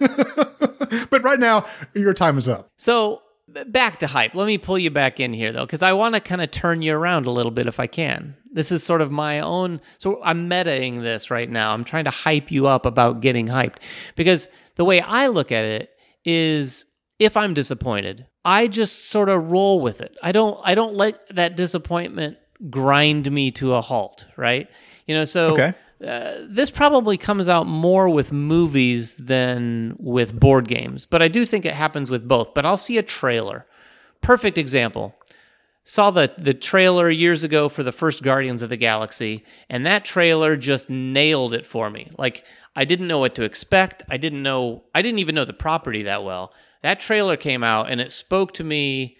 But right now, your time is up. So back to hype. Let me pull you back in here though, because I want to kind of turn you around a little bit if I can. This is sort of my own. So I'm metaing this right now. I'm trying to hype you up about getting hyped because the way I look at it is, if I'm disappointed, I just sort of roll with it. I don't. I don't let that disappointment grind me to a halt. Right. You know. So Okay. uh, this probably comes out more with movies than with board games, but I do think it happens with both. But I'll see a trailer. Perfect example. Saw the the trailer years ago for the first Guardians of the Galaxy, and that trailer just nailed it for me. Like I didn't know what to expect. I didn't know. I didn't even know the property that well. That trailer came out, and it spoke to me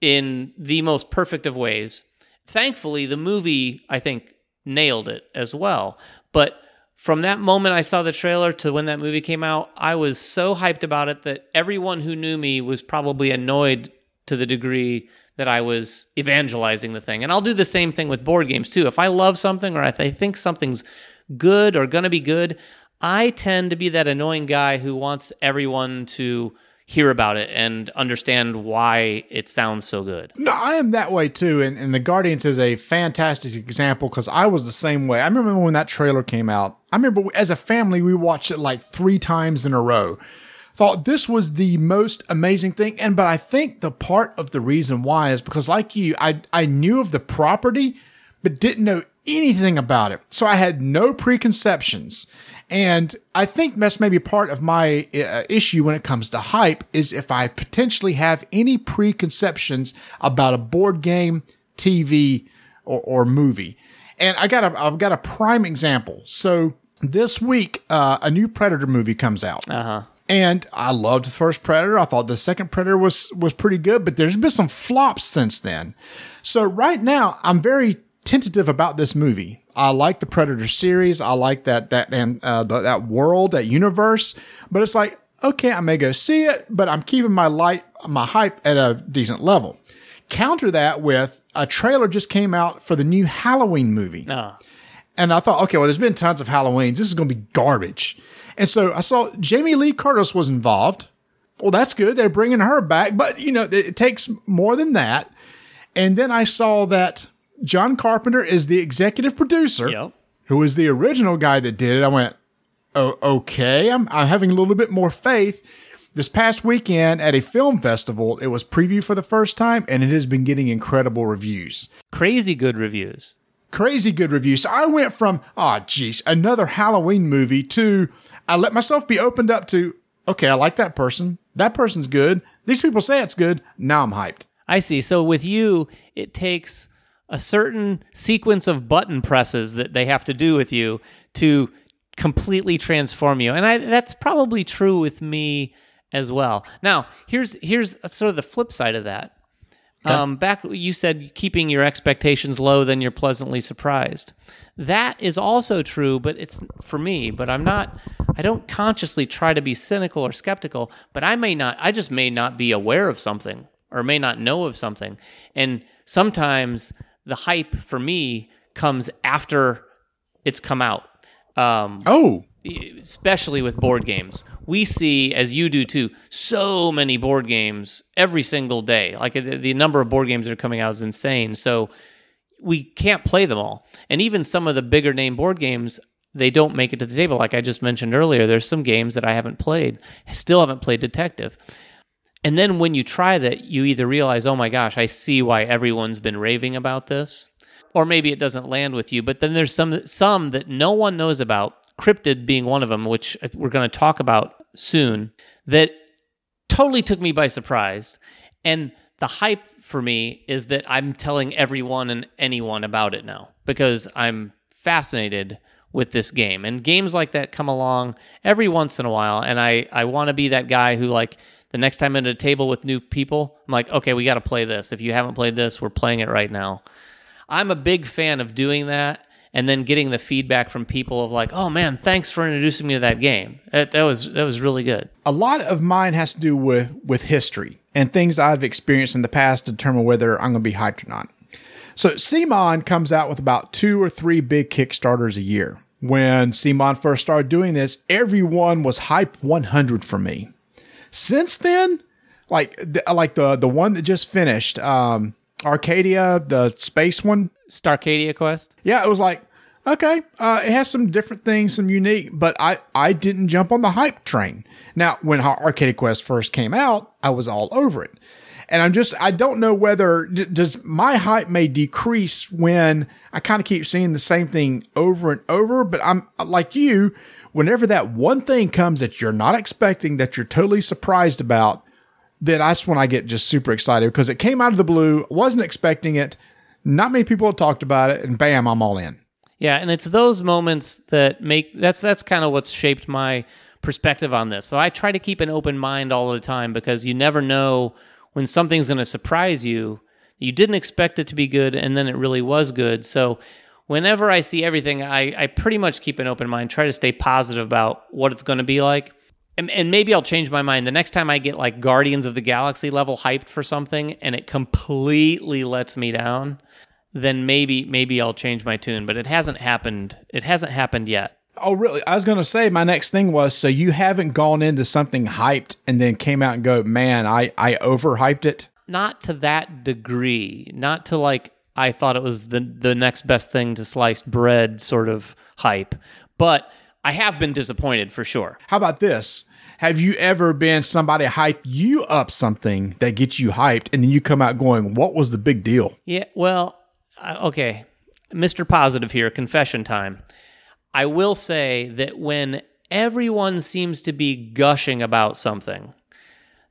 in the most perfect of ways. Thankfully, the movie, I think, nailed it as well. But from that moment I saw the trailer to when that movie came out, I was so hyped about it that everyone who knew me was probably annoyed to the degree that I was evangelizing the thing. And I'll do the same thing with board games too. If I love something or if I think something's good or going to be good, I tend to be that annoying guy who wants everyone to hear about it and understand why it sounds so good. No, I am that way too. And, and The Guardians is a fantastic example because I was the same way. I remember when that trailer came out. I remember as a family, we watched it like three times in a row. Thought this was the most amazing thing. And, but I think the part of the reason why is because, like you, I, I knew of the property, but didn't know anything about it. So I had no preconceptions. And I think that's maybe part of my uh, issue when it comes to hype is if I potentially have any preconceptions about a board game, TV, or, or movie. And I got a I've got a prime example. So this week, uh, a new Predator movie comes out. Uh huh. And I loved the first Predator. I thought the second Predator was was pretty good, but there's been some flops since then. So right now, I'm very tentative about this movie. I like the Predator series. I like that that and uh, the, that world, that universe. But it's like, okay, I may go see it, but I'm keeping my light, my hype at a decent level. Counter that with a trailer just came out for the new Halloween movie. Uh, And I thought, okay, well, there's been tons of Halloweens. This is going to be garbage. And so I saw Jamie Lee Curtis was involved. Well, that's good. They're bringing her back, but you know, it, it takes more than that. And then I saw that John Carpenter is the executive producer, Yep. who was the original guy that did it. I went, oh, okay. I'm, I'm having a little bit more faith. This past weekend at a film festival, it was previewed for the first time, and it has been getting incredible reviews crazy good reviews. crazy good reviews. So I went from, oh, geez, another Halloween movie to I let myself be opened up to, okay, I like that person. That person's good. These people say it's good. Now I'm hyped. I see. So with you, it takes a certain sequence of button presses that they have to do with you to completely transform you. And I, that's probably true with me as well. Now, here's here's sort of the flip side of that. Um, back you said keeping your expectations low, then you're pleasantly surprised. That is also true, but it's for me. But I'm not. I don't consciously try to be cynical or skeptical. But I may not. I just may not be aware of something or may not know of something. And sometimes the hype for me comes after it's come out. Um, Oh, especially with board games. We see, as you do too, so many board games every single day. Like the, the number of board games that are coming out is insane. So we can't play them all. And even some of the bigger name board games, they don't make it to the table. Like I just mentioned earlier, there's some games that I haven't played. I still haven't played Detective. And then when you try that, you either realize, oh my gosh, I see why everyone's been raving about this, or maybe it doesn't land with you. But then there's some some that no one knows about, Cryptid being one of them, which we're going to talk about soon, that totally took me by surprise. And the hype for me is that I'm telling everyone and anyone about it now because I'm fascinated with this game. And games like that come along every once in a while. And I, I want to be that guy who, like, the next time I'm at a table with new people, I'm like, okay, we got to play this. If you haven't played this, we're playing it right now. I'm a big fan of doing that and then getting the feedback from people of like, "Oh man, thanks for introducing me to that game." That, that was that was really good. a lot of mine has to do with with history and things I've experienced in the past to determine whether I'm going to be hyped or not. So CMON comes out with about two or three big Kickstarters a year. When CMON first started doing this, everyone was hype 100 for me. Since then, like like the the one that just finished, um, Arcadia, the space one, Starcadia Quest. yeah, it was like, okay, uh, it has some different things, some unique, but I, I didn't jump on the hype train. Now, when Arcadia Quest first came out, I was all over it. And I'm just, I don't know whether, d- does my hype may decrease when I kind of keep seeing the same thing over and over, but I'm like you, whenever that one thing comes that you're not expecting, that you're totally surprised about, then that's when I get just super excited because it came out of the blue, wasn't expecting it. Not many people had talked about it, and bam, I'm all in. Yeah, and it's those moments that make that's that's kind of what's shaped my perspective on this. So I try to keep an open mind all the time because you never know when something's going to surprise you. You didn't expect it to be good, and then it really was good. So whenever I see everything, I, I pretty much keep an open mind, try to stay positive about what it's going to be like. And, and maybe I'll change my mind the next time I get like Guardians of the Galaxy level hyped for something and it completely lets me down then maybe maybe I'll change my tune. But it hasn't happened. It hasn't happened yet. Oh, really? I was going to say my next thing was so you haven't gone into something hyped and then came out and go, man, I, I overhyped it. Not to that degree. Not to like I thought it was the the next best thing to sliced bread sort of hype. But I have been disappointed for sure. How about this? Have you ever been somebody hype you up something that gets you hyped and then you come out going, what was the big deal? Yeah, well, okay. Mr. Positive here, confession time. I will say that when everyone seems to be gushing about something,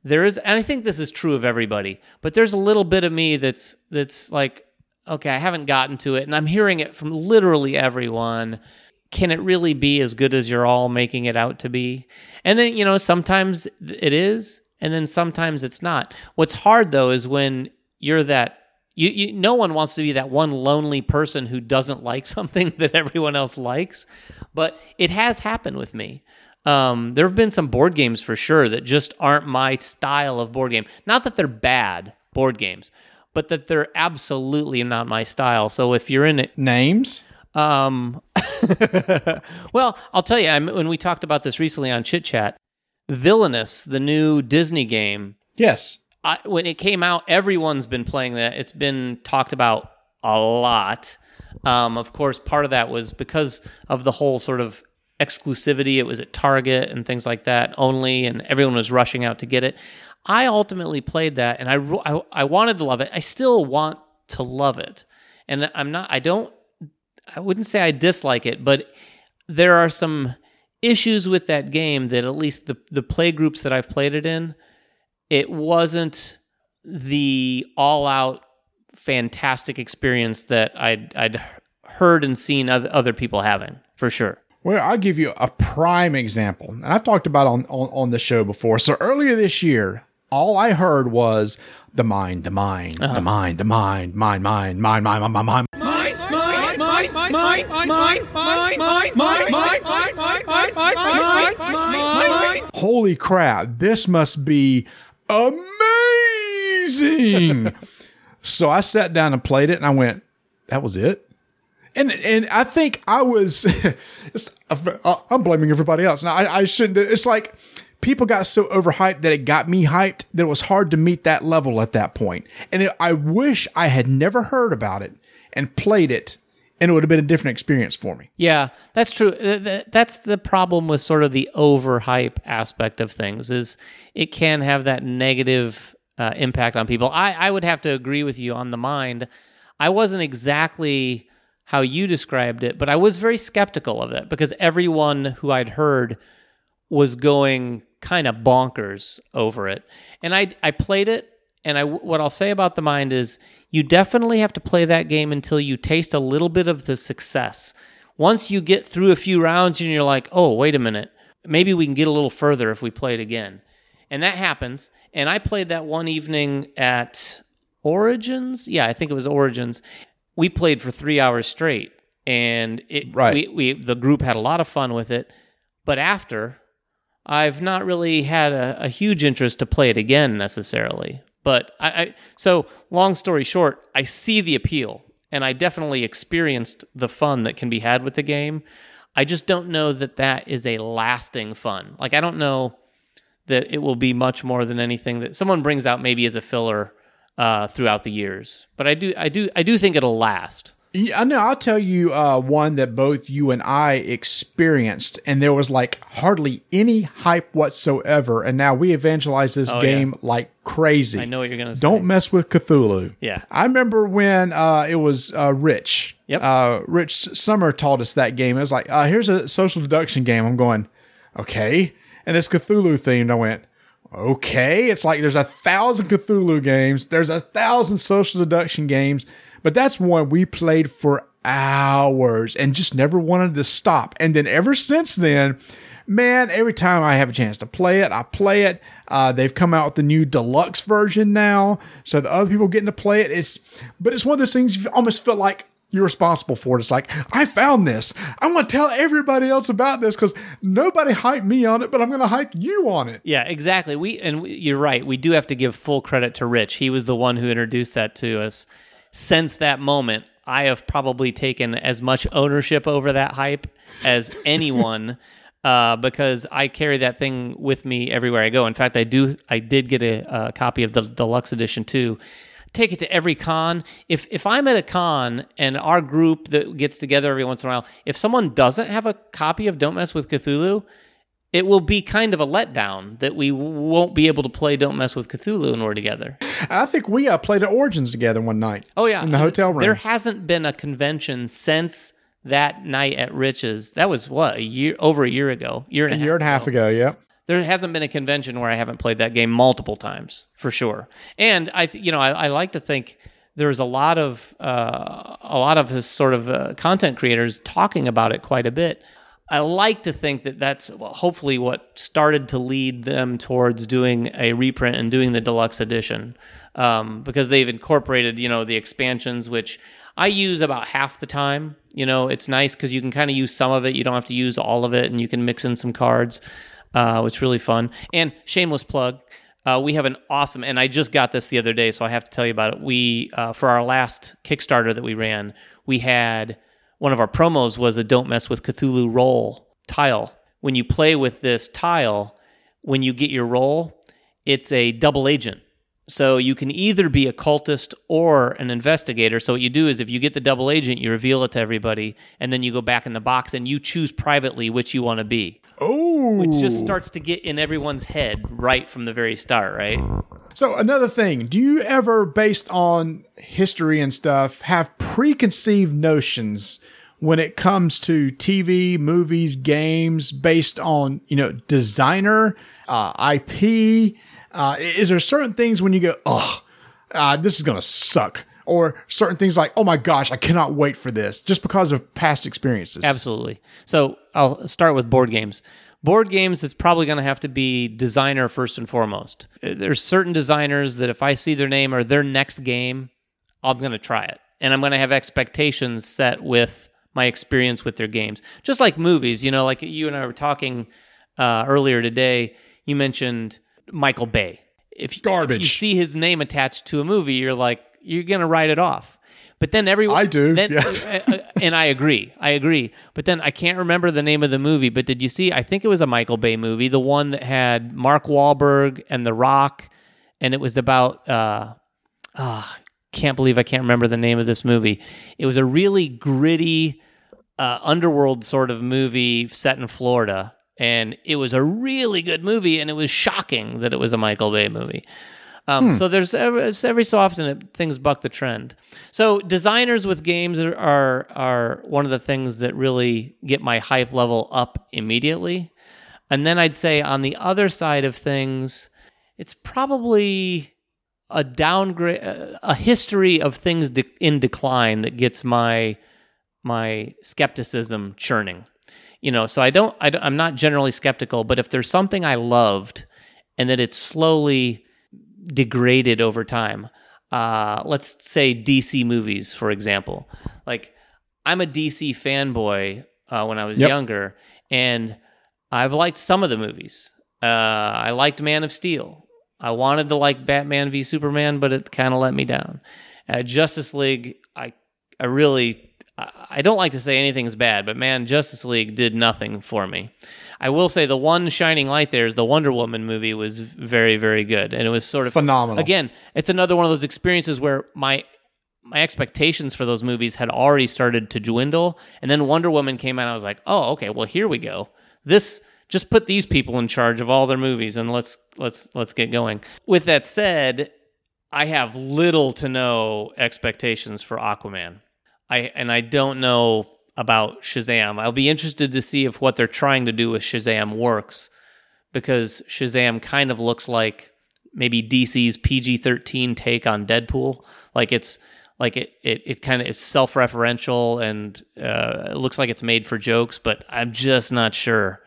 there is and I think this is true of everybody, but there's a little bit of me that's that's like, okay, I haven't gotten to it and I'm hearing it from literally everyone. Can it really be as good as you're all making it out to be? And then, you know, sometimes it is, and then sometimes it's not. What's hard though is when you're that you, you, no one wants to be that one lonely person who doesn't like *laughs* something that everyone else likes, but it has happened with me. Um, there have been some board games for sure that just aren't my style of board game. Not that they're bad board games, but that they're absolutely not my style. So if you're in it, Names? um, *laughs* well, I'll tell you. I when we talked about this recently on Chit Chat, Villainous, the new Disney game, Yes. I, when it came out, everyone's been playing that. It's been talked about a lot. Um, of course, part of that was because of the whole sort of exclusivity. It was at Target and things like that only, and everyone was rushing out to get it. I ultimately played that, and I, I I wanted to love it. I still want to love it, and I'm not. I don't. I wouldn't say I dislike it, but there are some issues with that game that at least the the play groups that I've played it in it wasn't the all out fantastic experience that I'd, I'd heard and seen other, people having for sure. Well, I'll give you a prime example. And I've talked about on, on, on the show before. So earlier this year, all I heard was the mind, the mind, the mind, the mind, mind, mind, mind, mind, mind, mind, mind. Holy crap, this must be amazing. so I sat down and played it and I went, that was it? And and I think I was, it's, I'm blaming everybody else. Now I, I shouldn't. It's like people got so overhyped that it got me hyped that it was hard to meet that level at that point. And it, I wish I had never heard about it and played it, and it would have been a different experience for me. Yeah, that's true. Th- th- That's the problem with sort of the overhype aspect of things is it can have that negative uh, impact on people. I, I would have to agree with you on the mind. I wasn't exactly how you described it, but I was very skeptical of it because everyone who I'd heard was going kind of bonkers over it. And I I played it and I what I'll say about the mind is you definitely have to play that game until you taste a little bit of the success. Once you get through a few rounds and you're like, "Oh, wait a minute. Maybe we can get a little further if we play it again." And that happens. And I played that one evening at Origins. Yeah, I think it was Origins. We played for 3 hours straight and it Right. we, we the group had a lot of fun with it. But after, I've not really had a, a huge interest to play it again necessarily. But I, I so long story short, I see the appeal, and I definitely experienced the fun that can be had with the game. I just don't know that that is a lasting fun. Like I don't know that it will be much more than anything that someone brings out maybe as a filler uh, throughout the years. But I do, I do, I do think it'll last. Yeah, I know. I'll tell you uh, one that both you and I experienced, and there was like hardly any hype whatsoever. And now we evangelize this Oh, game like crazy. I know what you're gonna say. Don't mess with Cthulhu. Yeah. I remember when uh, it was uh, Rich. Yep. Uh, Rich Sommer taught us that game. It was like, uh, here's a social deduction game. I'm going, okay. And it's Cthulhu themed. I went, okay. It's like there's a thousand Cthulhu games, there's a thousand social deduction games, but that's one we played for hours and just never wanted to stop. And then ever since then, man, every time I have a chance to play it, I play it. Uh, they've come out with the new deluxe version now, so the other people getting to play it. It's, but it's one of those things you almost feel like you're responsible for it. It's like I found this. I'm to tell everybody else about this because nobody hyped me on it, but I'm going to hype you on it. Yeah, exactly. We and we, you're right. We do have to give full credit to Rich. He was the one who introduced that to us. Since that moment, I have probably taken as much ownership over that hype as *laughs* anyone. Uh, because I carry that thing with me everywhere I go. In fact, I do. I did get a, a copy of the deluxe edition too. Take it to every con. If if I'm at a con and our group that gets together every once in a while, if someone doesn't have a copy of Don't Mess with Cthulhu, it will be kind of a letdown that we won't be able to play Don't Mess with Cthulhu when we're together. I think we uh, played at Origins together one night. Oh yeah, in the hotel room. There hasn't been a convention since that night at Rich's. That was what a year over a year ago, year and a a year and a half ago. Yep. There hasn't been a convention where I haven't played that game multiple times for sure. And I, th- you know, I, I like to think there's a lot of uh, a lot of his sort of uh, content creators talking about it quite a bit. I like to think that that's hopefully what started to lead them towards doing a reprint and doing the deluxe edition um, because they've incorporated, you know, the expansions, which I use about half the time. You know, it's nice because you can kind of use some of it. You don't have to use all of it, and you can mix in some cards, uh, which is really fun. And shameless plug. Uh, we have an awesome, and I just got this the other day, so I have to tell you about it. We, uh, for our last Kickstarter that we ran, we had one of our promos was a "Don't Mess with Cthulhu" roll tile. When you play with this tile, when you get your roll, it's a double agent. So you can either be a cultist or an investigator. So what you do is if you get the double agent, you reveal it to everybody, and then you go back in the box and you choose privately which you want to be. Oh, Which just starts to get in everyone's head right from the very start, right? So another thing, do you ever, based on history and stuff, have preconceived notions when it comes to TV, movies, games, based on you know designer, uh, IP? Uh, is there certain things when you go, oh, uh, this is gonna suck, or certain things like, oh my gosh, I cannot wait for this, just because of past experiences? Absolutely. So I'll start with board games. Board games, it's probably going to have to be designer first and foremost. Uh, There's certain designers that if I see their name or their next game, I'm going to try it. And I'm going to have expectations set with my experience with their games. Just like movies, you know, like you and I were talking uh, earlier today, you mentioned Michael Bay. If, if you see his name attached to a movie, you're like, you're going to write it off. But then everyone, I do, Then, yeah. *laughs* uh, uh, and I agree. I agree. But then I can't remember the name of the movie. But did you see? I think it was a Michael Bay movie, the one that had Mark Wahlberg and The Rock, and it was about. Uh, ah, can't believe I can't remember the name of this movie. It was a really gritty uh, underworld sort of movie set in Florida, and it was a really good movie. And it was shocking that it was a Michael Bay movie. Um, So there's every, every so often it, things buck the trend. So designers with games are, are are one of the things that really get my hype level up immediately. And then I'd say on the other side of things, it's probably a downgrade, a history of things de- in decline that gets my my skepticism churning. You know, so I don't, I don't, I'm not generally skeptical, but if there's something I loved and that it's slowly degraded over time, uh, let's say DC movies, for example, like I'm a DC fanboy uh, when I was Yep. younger, and I've liked some of the movies. Uh, I liked Man of Steel. I wanted to like Batman v Superman, but it kind of let me down. Uh, Justice League, I I really I don't like to say anything's bad, but man, Justice League did nothing for me. I will say the one shining light there is the Wonder Woman movie was very very good, and it was sort of Phenomenal. Again, it's another one of those experiences where my my expectations for those movies had already started to dwindle, and then Wonder Woman came out. I was like, oh, okay, well here we go. This just put these people in charge of all their movies, and let's let's let's get going. With that said, I have little to no expectations for Aquaman. I and I don't know about Shazam. I'll be interested to see if what they're trying to do with Shazam works because Shazam kind of looks like maybe DC's PG-13 take on Deadpool. Like it's like it it, it kind of is self-referential and uh, it looks like it's made for jokes, but I'm just not sure.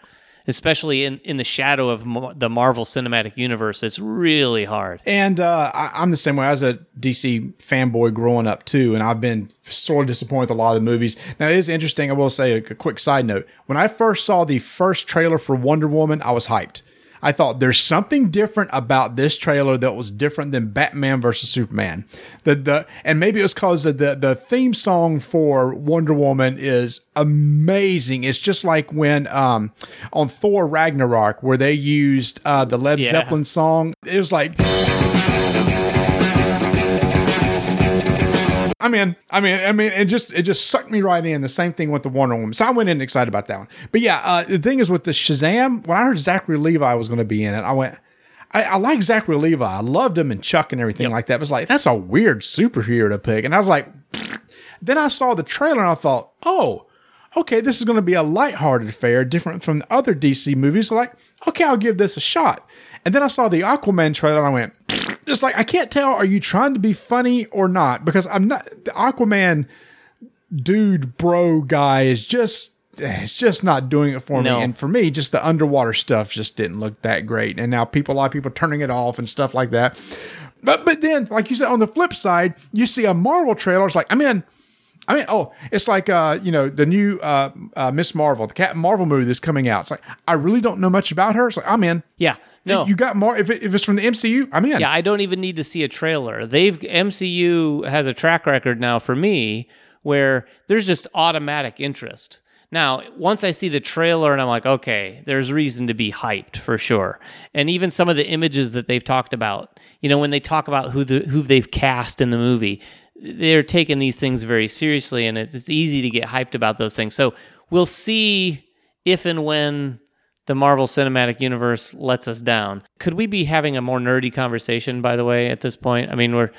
Especially in, in the shadow of Mar- the Marvel Cinematic Universe, it's really hard. And uh, I, I'm the same way. I was a DC fanboy growing up too, and I've been sort of disappointed with a lot of the movies. Now it is interesting. I will say a, a quick side note. When I first saw the first trailer for Wonder Woman, I was hyped. I thought there's something different about this trailer that was different than Batman versus Superman. The the and maybe it was because the the theme song for Wonder Woman is amazing. It's just like when um on Thor Ragnarok where they used uh the Led Yeah. Zeppelin song. It was like I mean, I mean, I mean, it just it just sucked me right in. The same thing with the Wonder Woman. So I went in excited about that one. But yeah, uh, the thing is with the Shazam, when I heard Zachary Levi was going to be in it, I went. I, I like Zachary Levi. I loved him and Chuck and everything like that. But it's like that's a weird superhero to pick. And I was like, *sniffs* then I saw the trailer and I thought, oh, okay, this is going to be a lighthearted affair, different from the other DC movies. So like, okay, I'll give this a shot. And then I saw the Aquaman trailer and I went, *sniffs* it's like I can't tell. Are you trying to be funny or not? Because I'm not. The Aquaman dude, bro, guy is just. It's just not doing it for No. me, and for me, just the underwater stuff just didn't look that great. And now people, a lot of people turning it off and stuff like that. But but then, like you said, on the flip side, you see a Marvel trailer. It's like I'm in. I mean, oh, it's like uh, you know, the new uh, uh, Miss Marvel, the Captain Marvel movie that's coming out. It's like I really don't know much about her. It's like I'm in. Yeah, no, you got more. If, it, if it's from the MCU, I'm in. Yeah, I don't even need to see a trailer. They've MCU has a track record now for me where there's just automatic interest. Now, once I see the trailer and I'm like, okay, there's reason to be hyped for sure. And even some of the images that they've talked about, you know, when they talk about who the who they've cast in the movie, they're taking these things very seriously and it's, it's easy to get hyped about those things. So, we'll see if and when the Marvel Cinematic Universe lets us down. Could we be having a more nerdy conversation, by the way, at this point? I mean, we're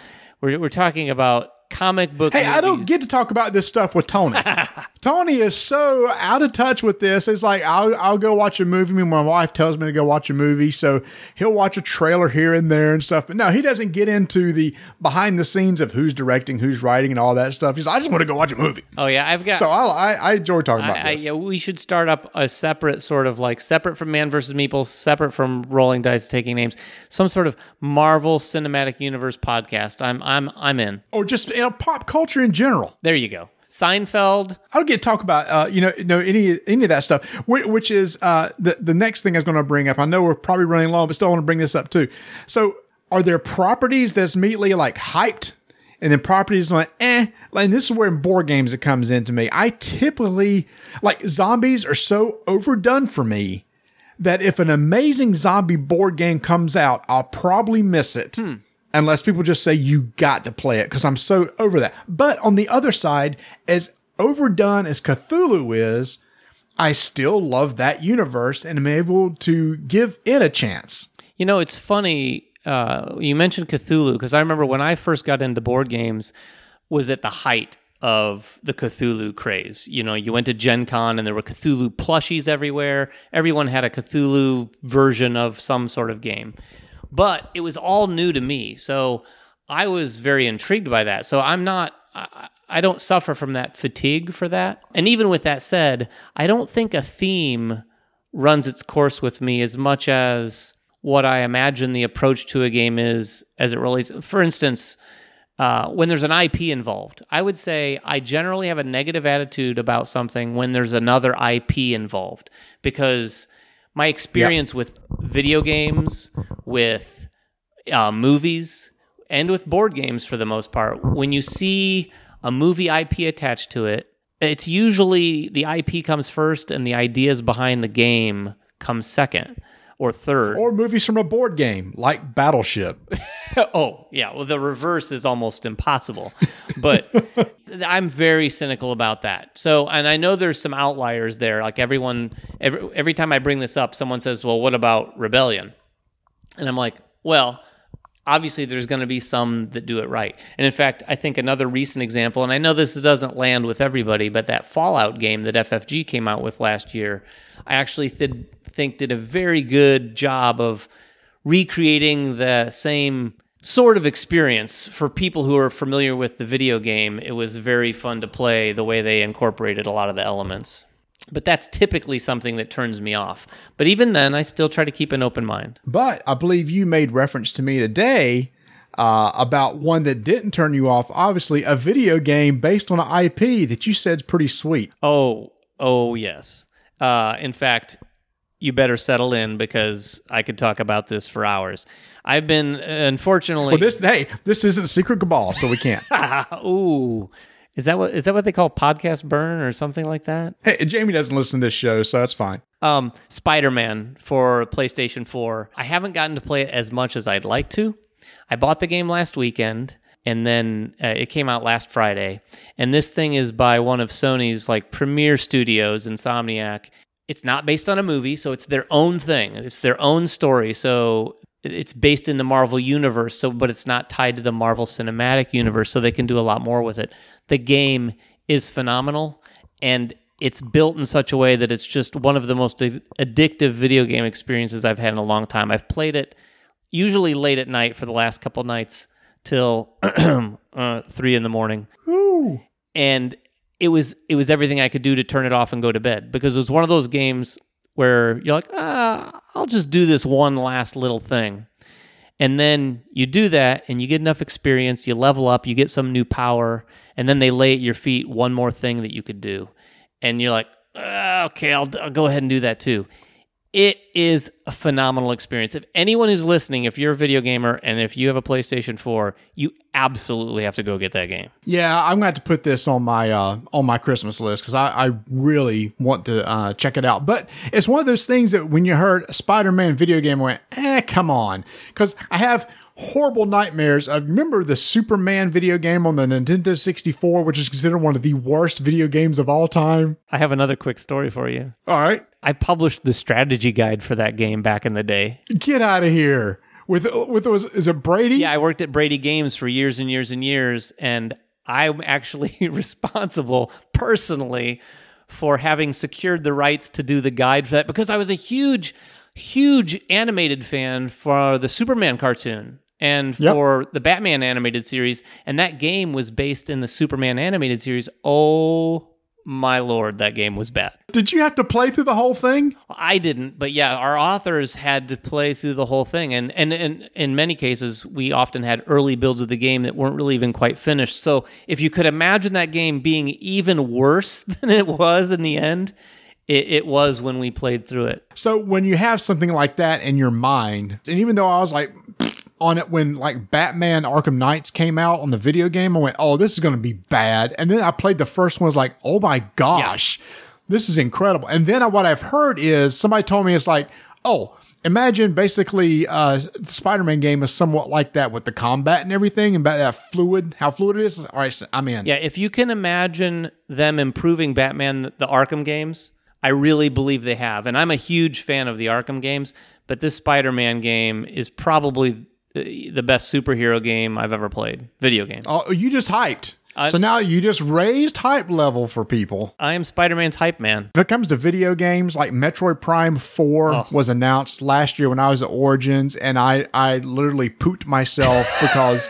we're, we're talking about comic book. Hey, I don't get to talk about this stuff with Tony. *laughs* Tony is so out of touch with this. It's like I'll I'll go watch a movie. when my wife tells me to go watch a movie, so he'll watch a trailer here and there and stuff. But no, he doesn't get into the behind the scenes of who's directing, who's writing, and all that stuff. He's like, I just want to go watch a movie. Oh yeah, I've got. So I I, I enjoy talking about I, I, this. yeah, we should start up a separate sort of like separate from Man versus Meeple, separate from Rolling Dice Taking Names, some sort of Marvel Cinematic Universe podcast. I'm I'm I'm in. or just you know, pop culture in general. There you go. Seinfeld. I don't get to talk about uh, you know no any any of that stuff, which, which is uh, the the next thing I was going to bring up. I know we're probably running long, but still want to bring this up too. So, are there properties that's immediately like hyped, and then properties like eh? And this is where in board games it comes into me. I typically like zombies are so overdone for me that if an amazing zombie board game comes out, I'll probably miss it. Unless people just say you got to play it because I'm so over that. But on the other side, as overdone as Cthulhu is, I still love that universe and am able to give it a chance. You know, it's funny. Uh, you mentioned Cthulhu because I remember when I first got into board games was at the height of the Cthulhu craze. You know, you went to Gen Con and there were Cthulhu plushies everywhere. Everyone had a Cthulhu version of some sort of game. But it was all new to me. So I was very intrigued by that. So I'm not I, I don't suffer from that fatigue for that. And even with that said, I don't think a theme runs its course with me as much as what I imagine the approach to a game is as it relates. For instance, uh, when there's an IP involved. I would say I generally have a negative attitude about something when there's another IP involved because my experience with video games, with uh, movies, and with board games for the most part, when you see a movie IP attached to it, it's usually the IP comes first and the ideas behind the game come second or third. Or movies from a board game like Battleship. *laughs* oh, yeah. Well, the reverse is almost impossible. But *laughs* I'm very cynical about that. So, and I know there's some outliers there. Like everyone, every, every time I bring this up, someone says, well, what about Rebellion? And I'm like, well, obviously there's going to be some that do it right. And in fact, I think another recent example, and I know this doesn't land with everybody, but that Fallout game that FFG came out with last year, I actually th- think did a very good job of recreating the same sort of experience for people who are familiar with the video game. It was very fun to play the way they incorporated a lot of the elements. But that's typically something that turns me off. But even then, I still try to keep an open mind. But I believe you made reference to me today uh, about one that didn't turn you off. Obviously, a video game based on an IP that you said is pretty sweet. Oh, oh yes. Uh, in fact, you better settle in because I could talk about this for hours. I've been unfortunately. Well, this hey, this isn't Secret Cabal, so we can't. *laughs* Ooh. Is that what is that what they call podcast burn or something like that? hey, Jamie doesn't listen to this show, so that's fine. Um, Spider Man for PlayStation 4. I haven't gotten to play it as much as I'd like to. I bought the game last weekend and then uh, it came out last Friday. And this thing is by one of Sony's like premier studios, Insomniac. It's not based on a movie, so it's their own thing. It's their own story. So it's based in the Marvel universe, so but it's not tied to the Marvel Cinematic Universe, so they can do a lot more with it. The game is phenomenal and it's built in such a way that it's just one of the most addictive video game experiences I've had in a long time. I've played it usually late at night for the last couple nights till *clears throat* uh, three in the morning, Ooh. and it was it was everything I could do to turn it off and go to bed because it was one of those games where you're like, ah, I'll just do this one last little thing. And then you do that and you get enough experience, you level up, you get some new power, and then they lay at your feet one more thing that you could do. And you're like, ah, okay, I'll, I'll go ahead and do that too. It is a phenomenal experience. If anyone who's listening, if you're a video gamer and if you have a PlayStation 4, you absolutely have to go get that game. Yeah, I'm going to to put this on my uh, on my Christmas list because I, I really want to uh, check it out. But it's one of those things that when you heard Spider-Man video game, I went, eh, come on, because I have horrible nightmares. I remember the Superman video game on the Nintendo 64, which is considered one of the worst video games of all time. I have another quick story for you. All right, I published the strategy guide for that game back in the day. get out of here. With with was is it Brady? Yeah, I worked at Brady Games for years and years and years, and I'm *laughs* actually responsible personally for having secured the rights to do the guide for that because I was a huge, huge animated fan for the Superman cartoon and Yep. for the Batman animated series, and that game was based in the Superman animated series. Oh my lord, that game was bad. Did you have to play through the whole thing? I didn't, but yeah, our authors had to play through the whole thing, and and, and in many cases, we often had early builds of the game that weren't really even quite finished. So if you could imagine that game being even worse *laughs* than it was in the end, it, it was when we played through it. So when you have something like that in your mind, and even though I was like on it when like Batman Arkham Knights came out on the video game, I went, "Oh, this is going to be bad." And then I played the first one, I was like, "Oh my gosh, this is incredible." And then what I've heard is somebody told me it's like, "Oh." Imagine basically uh, the Spider-Man game is somewhat like that with the combat and everything, and about that fluid, how fluid it is. All right, so I'm in. Yeah, if you can imagine them improving Batman, the Arkham games, I really believe they have. And I'm a huge fan of the Arkham games, but this Spider Man game is probably the best superhero game I've ever played, video game. Oh, you just hyped. I- so now you just raised hype level for people. I am Spider Man's hype man. If it comes to video games, like Metroid Prime 4 Oh. was announced last year when I was at Origins, and I, I literally pooped myself *laughs* because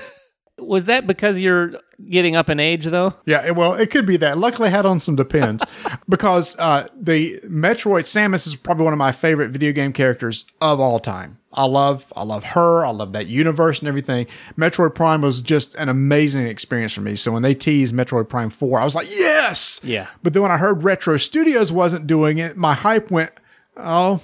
Was that because you're getting up in age, though? Yeah, well, it could be that. Luckily, I had on some Depends *laughs* because uh, the Metroid Samus is probably one of my favorite video game characters of all time. I love, I love her. I love that universe and everything. Metroid Prime was just an amazing experience for me. So when they teased Metroid Prime Four, I was like, yes, Yeah. But then when I heard Retro Studios wasn't doing it, my hype went, oh,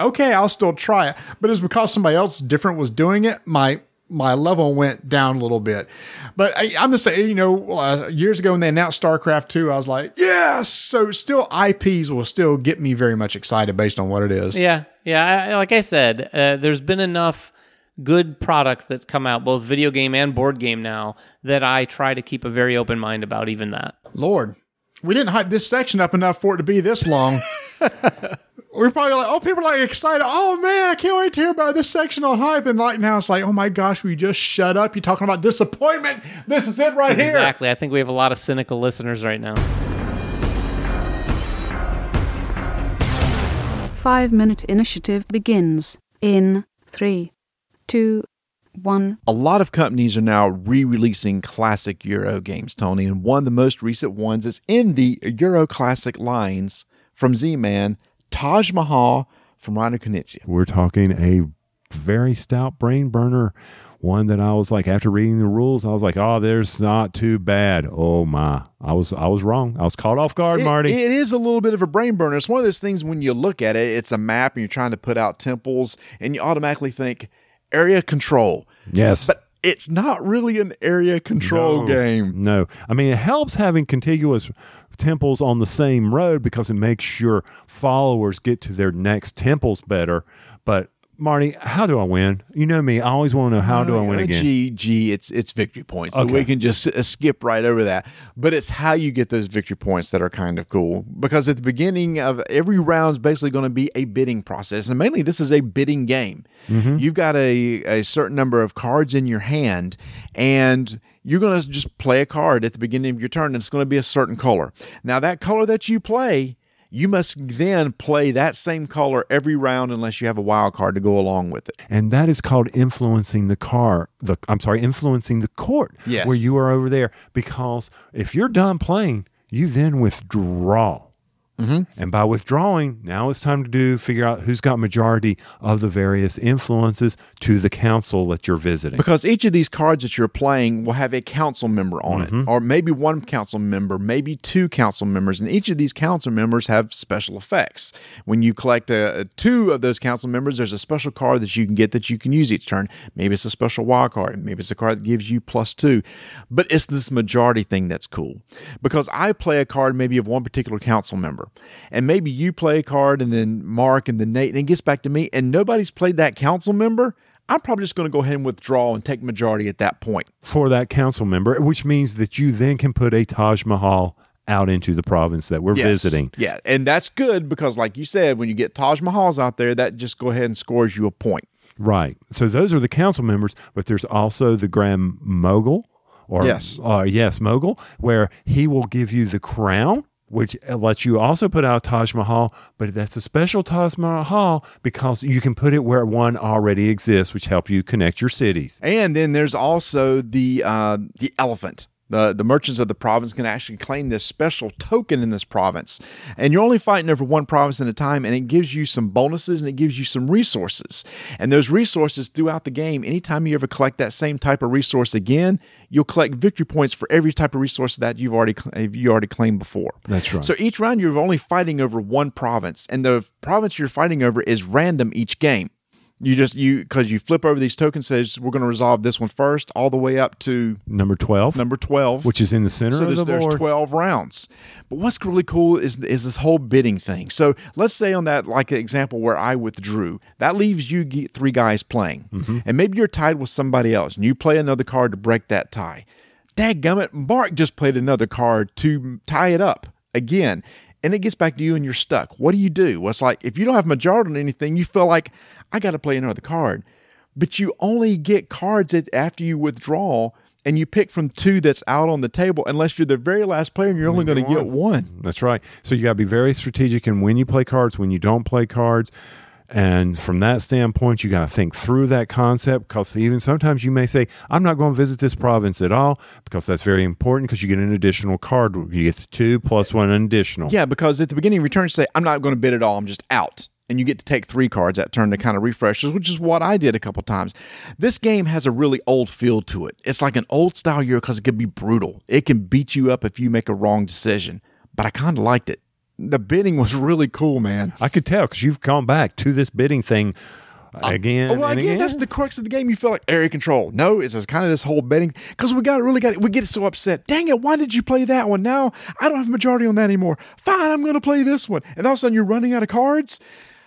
okay, I'll still try it. But it's because somebody else different was doing it. My my level went down a little bit. But I, I'm just saying, you know, uh, years ago when they announced StarCraft 2, I was like, yes. So still IPs will still get me very much excited based on what it is. Yeah, yeah. I, like I said, uh, there's been enough good products that's come out, both video game and board game now, that I try to keep a very open mind about even that. Lord, we didn't hype this section up enough for it to be this long. *laughs* We're probably like, oh, people are like excited. Oh man, I can't wait to hear about this section on hype. And like now it's like, oh my gosh, we just shut up. You're talking about disappointment. This is it right here. Exactly. I think we have a lot of cynical listeners right now. Five minute initiative begins in three, two, one. a lot of companies are now re-releasing classic Euro games, Tony, and one of the most recent ones is in the Euro classic lines from Z-Man, Taj Mahal from Reiner Knizia. We're talking a very stout brain burner. One that I was like, after reading the rules, I was like, "Oh, there's not too bad." Oh my, I was I was wrong. I was caught off guard, It- Marty. it is a little bit of a brain burner. It's one of those things when you look at it, it's a map and you're trying to put out temples, and you automatically think area control. yes, But it's not really an area control No. game. No, I mean it helps having contiguous temples on the same road because it makes your followers get to their next temples better. But Marty, how do I win? You know me. I always want to know how do I win again. G, G, it's it's victory points. So Okay. we can just uh, skip right over that. But it's how you get those victory points that are kind of cool. Because at the beginning of every round is basically going to be a bidding process. And mainly this is a bidding game. Mm-hmm. You've got a, a certain number of cards in your hand and you're going to just play a card at the beginning of your turn and it's going to be a certain color. Now that color that you play you must then play that same color every round unless you have a wild card to go along with it. and that is called influencing the car the i'm sorry influencing the court Yes. where you are over there because if you're done playing you then withdraw and by withdrawing now it's time to do figure out who's got majority of the various influences to the council that you're visiting Because each of these cards that you're playing will have a council member on Mm-hmm. it, or maybe one council member, maybe two council members, and each of these council members have special effects. When you collect uh, two of those council members, there's a special card that you can get that you can use each turn. Maybe it's a special wild card, maybe it's a card that gives you plus two, but it's this majority thing that's cool. Because I play a card maybe of one particular council member, and maybe you play a card, and then Mark, and then Nate, and it gets back to me, and nobody's played that council member. I'm probably just going to go ahead and withdraw and take majority at that point. for that council member which means that you then can put a taj mahal out into the province that we're Yes. visiting Yeah, and that's good because, like you said, when you get Taj Mahals out there, that just go ahead and scores you a point. Right. So those are the council members, but there's also the Grand Mogul, or Yes. uh, yes, Mogul, where he will give you the crown, which lets you also put out Taj Mahal, but that's a special Taj Mahal because you can put it where one already exists, which help you connect your cities. And then there's also the uh, the elephant. The, the merchants of the province can actually claim this special token in this province. And you're only fighting over one province at a time, and it gives you some bonuses and it gives you some resources. And those resources throughout the game, anytime you ever collect that same type of resource again, you'll collect victory points for every type of resource that you've already you already claimed before. That's right. So each round you're only fighting over one province, and the province you're fighting over is random each game. You just you because you flip over these tokens says we're going to resolve this one first, all the way up to Number 12, number twelve, which is in the center so of there's, the there's 12 rounds. But what's really cool is is this whole bidding thing. So let's say on that like example where I withdrew, that leaves you three guys playing, Mm-hmm. and maybe you're tied with somebody else, and you play another card to break that tie. Dadgummit, Mark just played another card to tie it up again. And it gets back to you and you're stuck. What do you do? Well, it's like if you don't have majority on anything, you feel like I got to play another card. But you only get cards after you withdraw and you pick from two that's out on the table unless you're the very last player and you're only going to get one. That's right. So you got to be very strategic in when you play cards, when you don't play cards. And from that standpoint, you got to think through that concept because even sometimes you may say, I'm not going to visit this province at all because that's very important because you get an additional card. You get the two plus one additional. Yeah, because at the beginning of return, you say, I'm not going to bid at all. I'm just out. And you get to take three cards that turn to kind of refreshes, which is what I did a couple times. This game has a really old feel to it. It's like an old style Euro because it can be brutal. It can beat you up if you make a wrong decision. But I kind of liked it. The bidding was really cool, man. I could tell because you've gone back to this bidding thing oh, again. Oh, well, and again, again. that's the crux of the game. You feel like area control. No, it's just kind of this whole betting because we got really got it. we get so upset. Dang it! Why did you play that one? Now I don't have a majority on that anymore. Fine, I'm going to play this one. And all of a sudden you're running out of cards.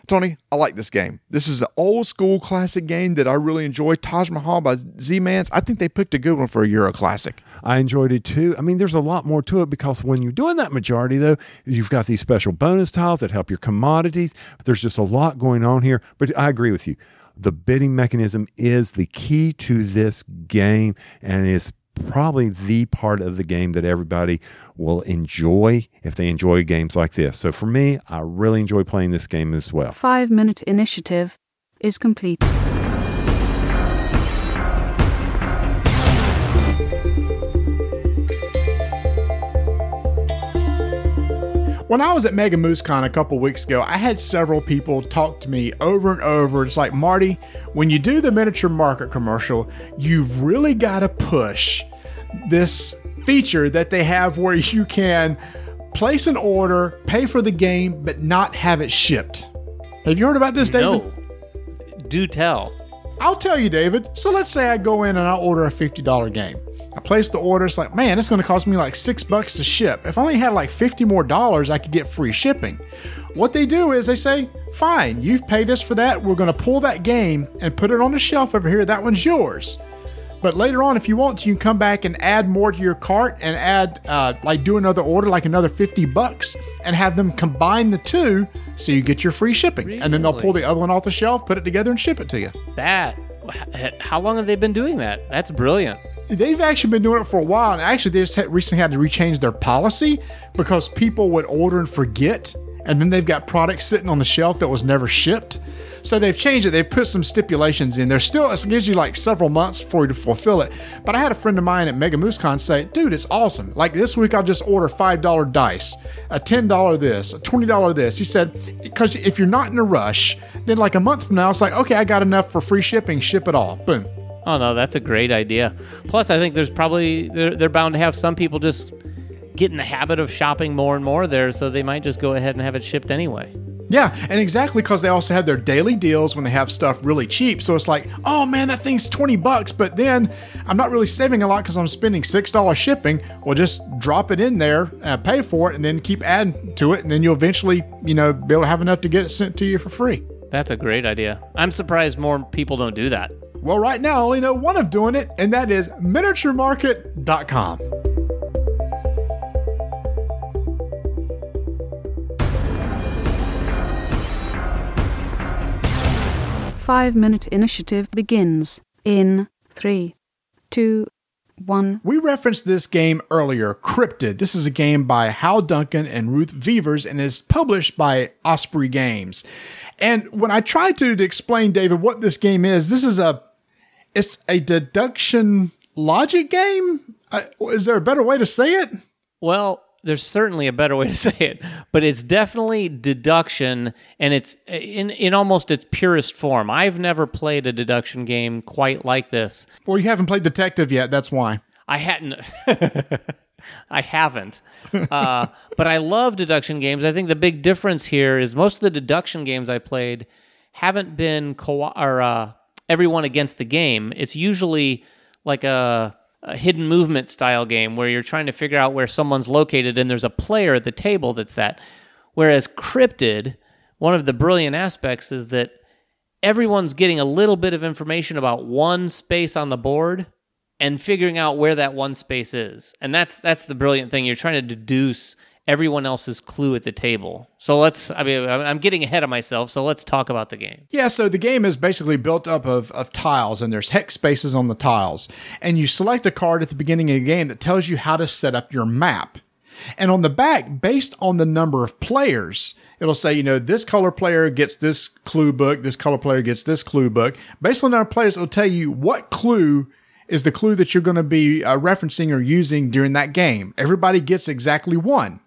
Tony, I like this game. This is an old school classic game that I really enjoy. Taj Mahal by Z Mans. I think they picked a good one for a Euro classic. I enjoyed it too. I mean, there's a lot more to it because when you're doing that majority, though, you've got these special bonus tiles that help your commodities. There's just a lot going on here. But I agree with you. The bidding mechanism is the key to this game and is probably the part of the game that everybody will enjoy if they enjoy games like this. So for me, I really enjoy playing this game as well. Five minute initiative is complete. When I was at Mega MooseCon a couple weeks ago, I had several people talk to me over and over. It's like, Marty, when you do the miniature market commercial, you've really got to push this feature that they have where *laughs* you can place an order, pay for the game, but not have it shipped. Have you heard about this, David? No. Do tell. I'll tell you, David. So let's say I go in and I order a $50 game. I place the order. It's like, man, it's going to cost me like six bucks to ship. If I only had like 50 more dollars, I could get free shipping. What they do is they say, fine, you've paid us for that. We're going to pull that game and put it on the shelf over here. That one's yours. But later on, if you want to, you can come back and add more to your cart and add, uh, like, do another order, like another 50 bucks, and have them combine the two so you get your free shipping. And then they'll pull the other one off the shelf, put it together, and ship it to you. That. How long have they been doing that? That's brilliant. They've actually been doing it for a while, and actually, they just had, recently had to rechange their policy because people would order and forget, and then they've got products sitting on the shelf that was never shipped. So they've changed it. They've put some stipulations in. There's still it gives you like several months for you to fulfill it. But I had a friend of mine at Mega MooseCon say, "Dude, it's awesome. Like this week, I'll just order five dollar dice, a ten dollar this, a twenty dollar this." He said, "Because if you're not in a rush, then like a month from now, it's like, okay, I got enough for free shipping. Ship it all. Boom." Oh no, that's a great idea. Plus, I think there's probably they're, they're bound to have some people just get in the habit of shopping more and more there, so they might just go ahead and have it shipped anyway. Yeah, and exactly because they also have their daily deals when they have stuff really cheap. So it's like, oh man, that thing's 20 bucks, but then I'm not really saving a lot because I'm spending $6 shipping. Well, just drop it in there, uh, pay for it, and then keep adding to it. And then you'll eventually, you know, be able to have enough to get it sent to you for free. That's a great idea. I'm surprised more people don't do that. Well, right now, I only know one of doing it, and that is miniaturemarket.com. Five minute initiative begins in three, two, one. We referenced this game earlier, Cryptid. This is a game by Hal Duncan and Ruth Veevers and is published by Osprey Games. And when I tried to, to explain, David, what this game is, this is a it's a deduction logic game. Uh, is there a better way to say it? Well, there's certainly a better way to *laughs* say it, but it's definitely deduction, and it's in in almost its purest form. I've never played a deduction game quite like this. Well, you haven't played Detective yet. That's why. I hadn't. *laughs* I haven't. Uh, but I love deduction games. I think the big difference here is most of the deduction games I played haven't been co- or uh, everyone against the game. It's usually like a, a hidden movement style game where you're trying to figure out where someone's located and there's a player at the table that's that. Whereas Cryptid, one of the brilliant aspects is that everyone's getting a little bit of information about one space on the board and figuring out where that one space is. And that's that's the brilliant thing. You're trying to deduce everyone else's clue at the table. So let's I mean I'm getting ahead of myself, so let's talk about the game. Yeah, so the game is basically built up of, of tiles, and there's hex spaces on the tiles. And you select a card at the beginning of the game that tells you how to set up your map. And on the back, based on the number of players, it'll say, you know, this color player gets this clue book, this color player gets this clue book. Based on number players, it'll tell you what clue is the clue that you're going to be uh, referencing or using during that game. Everybody gets exactly one.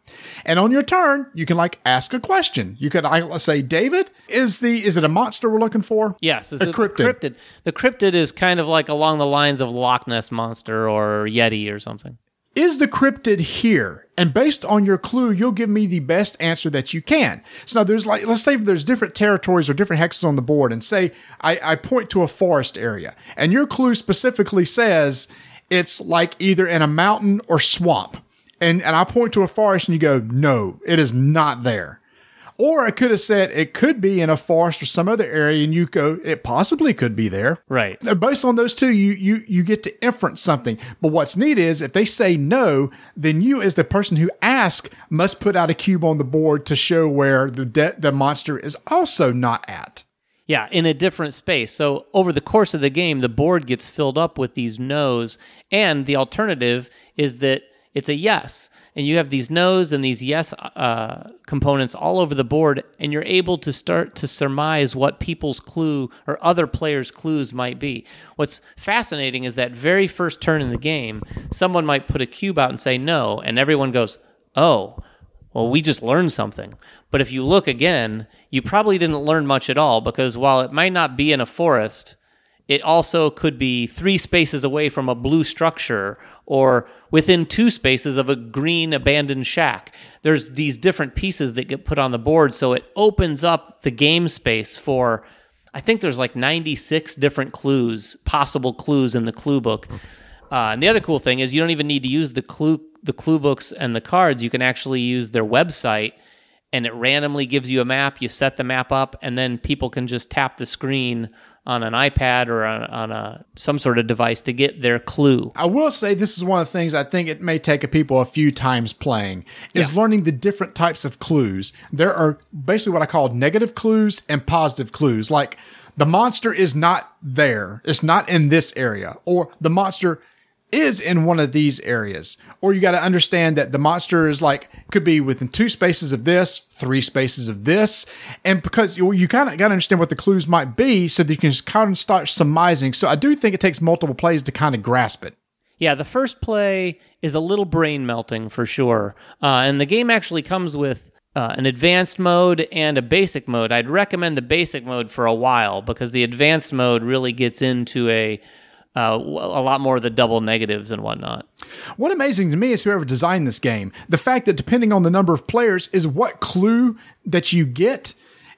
And on your turn, you can like ask a question. You could I, say, David, is the is it a monster we're looking for? Yes, it's a cryptid. cryptid. The cryptid is kind of like along the lines of Loch Ness monster or Yeti or something. Is the cryptid here? And based on your clue, you'll give me the best answer that you can. So now there's like, let's say there's different territories or different hexes on the board, and say I, I point to a forest area, and your clue specifically says it's like either in a mountain or swamp. And, and I point to a forest, and you go, no, it is not there. Or I could have said it could be in a forest or some other area, and you go, it possibly could be there. Right. Uh, Based on those two, you you you get to inference something. But what's neat is if they say no, then you, as the person who asked, must put out a cube on the board to show where the de- the monster is also not at. Yeah, in a different space. So over the course of the game, the board gets filled up with these no's, and the alternative is that it's a yes. And you have these no's and these yes uh, components all over the board, and you're able to start to surmise what people's clue or other players' clues might be. What's fascinating is that very first turn in the game, someone might put a cube out and say no, and everyone goes, oh, well, we just learned something. But if you look again, you probably didn't learn much at all because while it might not be in a forest, it also could be three spaces away from a blue structure or within two spaces of a green abandoned shack. There's these different pieces that get put on the board, so it opens up the game space for. I think there's like 96 different clues, possible clues in the clue book. Uh, and the other cool thing is you don't even need to use the clue the clue books and the cards. You can actually use their website, and it randomly gives you a map. You set the map up, and then people can just tap the screen on an iPad or on, on a some sort of device to get their clue. I will say this is one of the things I think it may take a people a few times playing is learning the different types of clues. There are basically what I call negative clues and positive clues. Like the monster is not there. It's not in this area or the monster is in one of these areas. Or you got to understand that the monster is like could be within two spaces of this, three spaces of this, and because you, you kind of got to understand what the clues might be, so that you can just kind of start surmising. So I do think it takes multiple plays to kind of grasp it. Yeah, the first play is a little brain melting for sure. Uh, and the game actually comes with uh, an advanced mode and a basic mode. I'd recommend the basic mode for a while because the advanced mode really gets into a uh, a lot more of the double negatives and whatnot. What amazing to me is whoever designed this game. The fact that depending on the number of players is what clue that you get.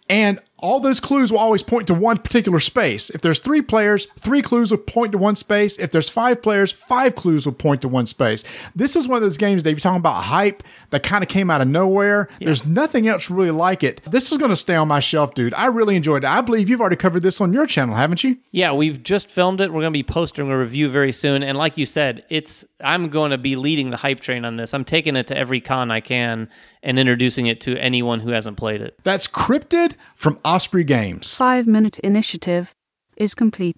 And all those clues will always point to one particular space. If there's three players, three clues will point to one space. If there's five players, five clues will point to one space. This is one of those games, Dave, you're talking about hype that kind of came out of nowhere. There's nothing else really like it. This is going to stay on my shelf, dude. I really enjoyed it. I believe you've already covered this on your channel, haven't you? Yeah, we've just filmed it. We're going to be posting a review very soon. And like you said, it's I'm going to be leading the hype train on this. I'm taking it to every con I can and introducing it to anyone who hasn't played it. That's Cryptid from Osprey Games. Five minute initiative is complete.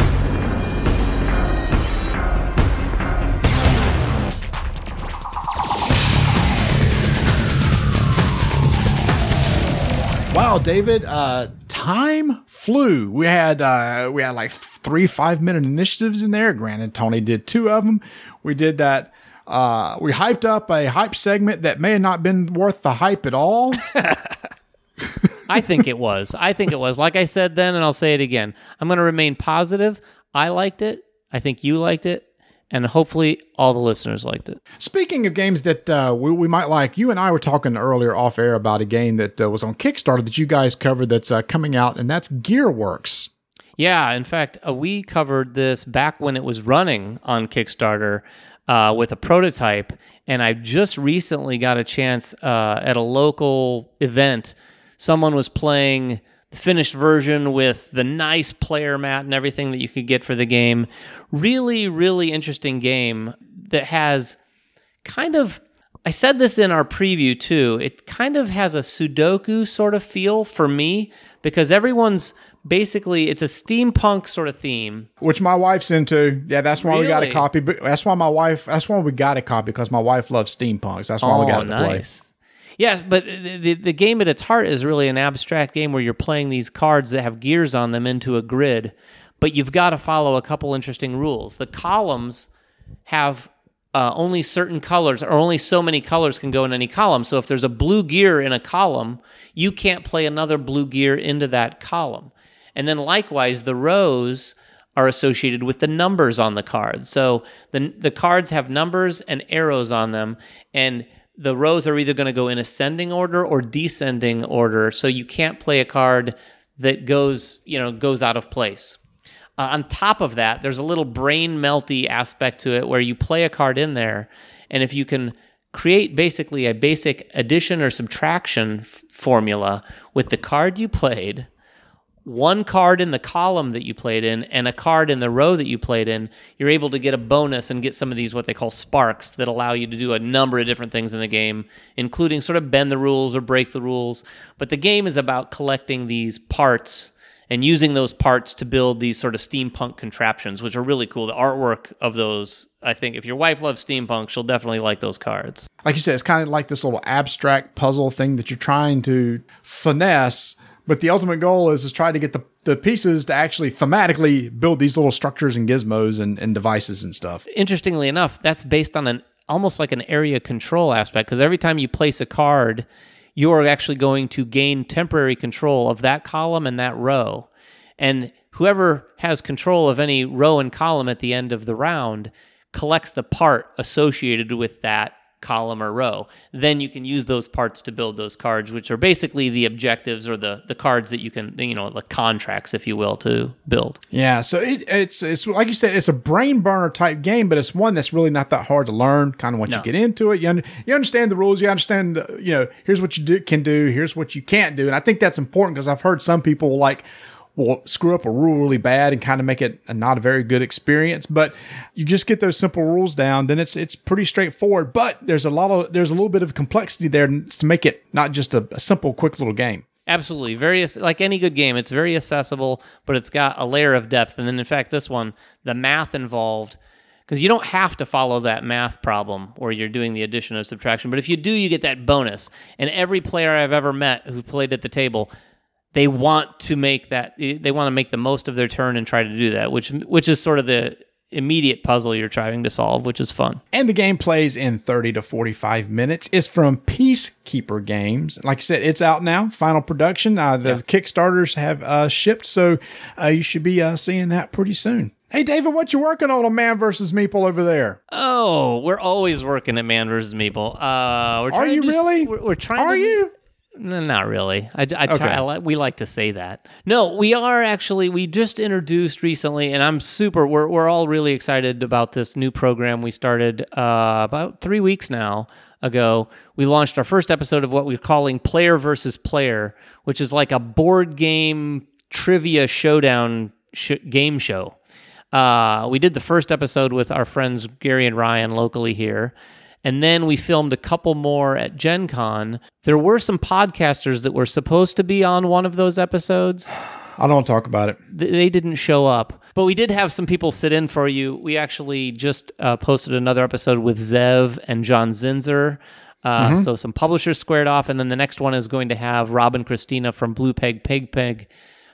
Wow, David, uh, time flew. We had uh, we had like three five minute initiatives in there. Granted, Tony did two of them. We did that. Uh, we hyped up a hype segment that may have not been worth the hype at all. *laughs* I think it was. I think it was. Like I said then, and I'll say it again. I'm going to remain positive. I liked it. I think you liked it. And hopefully all the listeners liked it. Speaking of games that uh, we, we might like, you and I were talking earlier off air about a game that uh, was on Kickstarter that you guys covered that's uh, coming out, and that's Gearworks. Yeah, in fact, uh, we covered this back when it was running on Kickstarter uh, with a prototype, and I just recently got a chance uh, at a local event. Someone was playing the finished version with the nice player mat and everything that you could get for the game. Really, really interesting game that has kind of I said this in our preview too. It kind of has a Sudoku sort of feel for me because everyone's basically it's a steampunk sort of theme. Which my wife's into. Yeah, that's why we got a copy. But that's why my wife. That's why we got a copy because my wife loves steampunks. That's why we oh, got it to play. Yeah, but the, the game at its heart is really an abstract game where you're playing these cards that have gears on them into a grid, but you've got to follow a couple interesting rules. The columns have uh, only certain colors, or only so many colors can go in any column. So if there's a blue gear in a column, you can't play another blue gear into that column. And then likewise, the rows are associated with the numbers on the cards. So the the cards have numbers and arrows on them, and the rows are either going to go in ascending order or descending order. So you can't play a card that goes you know goes out of place. Uh, on top of that, there's a little brain melty aspect to it where you play a card in there, and if you can create basically a basic addition or subtraction f- formula with the card you played, one card in the column that you played in and a card in the row that you played in, you're able to get a bonus and get some of these what they call sparks that allow you to do a number of different things in the game, including sort of bend the rules or break the rules. But the game is about collecting these parts and using those parts to build these sort of steampunk contraptions, which are really cool. The artwork of those, I think, if your wife loves steampunk, she'll definitely like those cards. Like you said, it's kind of like this little abstract puzzle thing that you're trying to finesse. But the ultimate goal is is try to get the, the pieces to actually thematically build these little structures and gizmos and, and devices and stuff. interestingly enough, that's based on an almost like an area control aspect because every time you place a card, you're actually going to gain temporary control of that column and that row. And whoever has control of any row and column at the end of the round collects the part associated with that column or row. Then you can use those parts to build those cards, which are basically the objectives or the the cards that you can, you know, the contracts, if you will, to build. Yeah, so it, it's it's like you said, it's a brain burner type game, but it's one that's really not that hard to learn. Kind of once No. you get into it, you you understand the rules, you understand, you know, here's what you do, can do, here's what you can't do, and I think that's important because I've heard some people like will screw up a rule really bad and kind of make it a not a very good experience. But you just get those simple rules down, then it's it's pretty straightforward. But there's a lot of there's a little bit of complexity there to make it not just a, a simple, quick little game. Absolutely, very like any good game. It's very accessible, but it's got a layer of depth. And then, in fact, this one, the math involved, because you don't have to follow that math problem where you're doing the addition or subtraction. But if you do, you get that bonus. And every player I've ever met who played at the table, they want to make that. They want to make the most of their turn and try to do that, which which is sort of the immediate puzzle you're trying to solve, which is fun. And the game plays in 30 to 45 minutes. It's from Peacekeeper Games. Like I said, it's out now, final production. Uh, the Kickstarters have uh, shipped, so uh, you should be uh, seeing that pretty soon. Hey, David, what you working on a Man versus Meeple over there? Oh, we're always working at Man versus Meeple. Uh, we're trying you to do really? We're, we're trying. Are to you? No, not really. I, I try. Okay. I li- we like to say that. No, we are actually. We just introduced recently, and I'm super. We're we're all really excited about this new program we started uh, about three weeks now ago. We launched our first episode of what we're calling Player versus Player, which is like a board game trivia showdown sh- game show. Uh, we did the first episode with our friends Gary and Ryan locally here. And then we filmed a couple more at Gen Con. There were some podcasters that were supposed to be on one of those episodes. I don't want to talk about it. They didn't show up. But we did have some people sit in for you. We actually just uh, posted another episode with Zev and John Zinser. Uh, So some publishers squared off. And then the next one is going to have Robin Christina from Blue Peg Pink Peg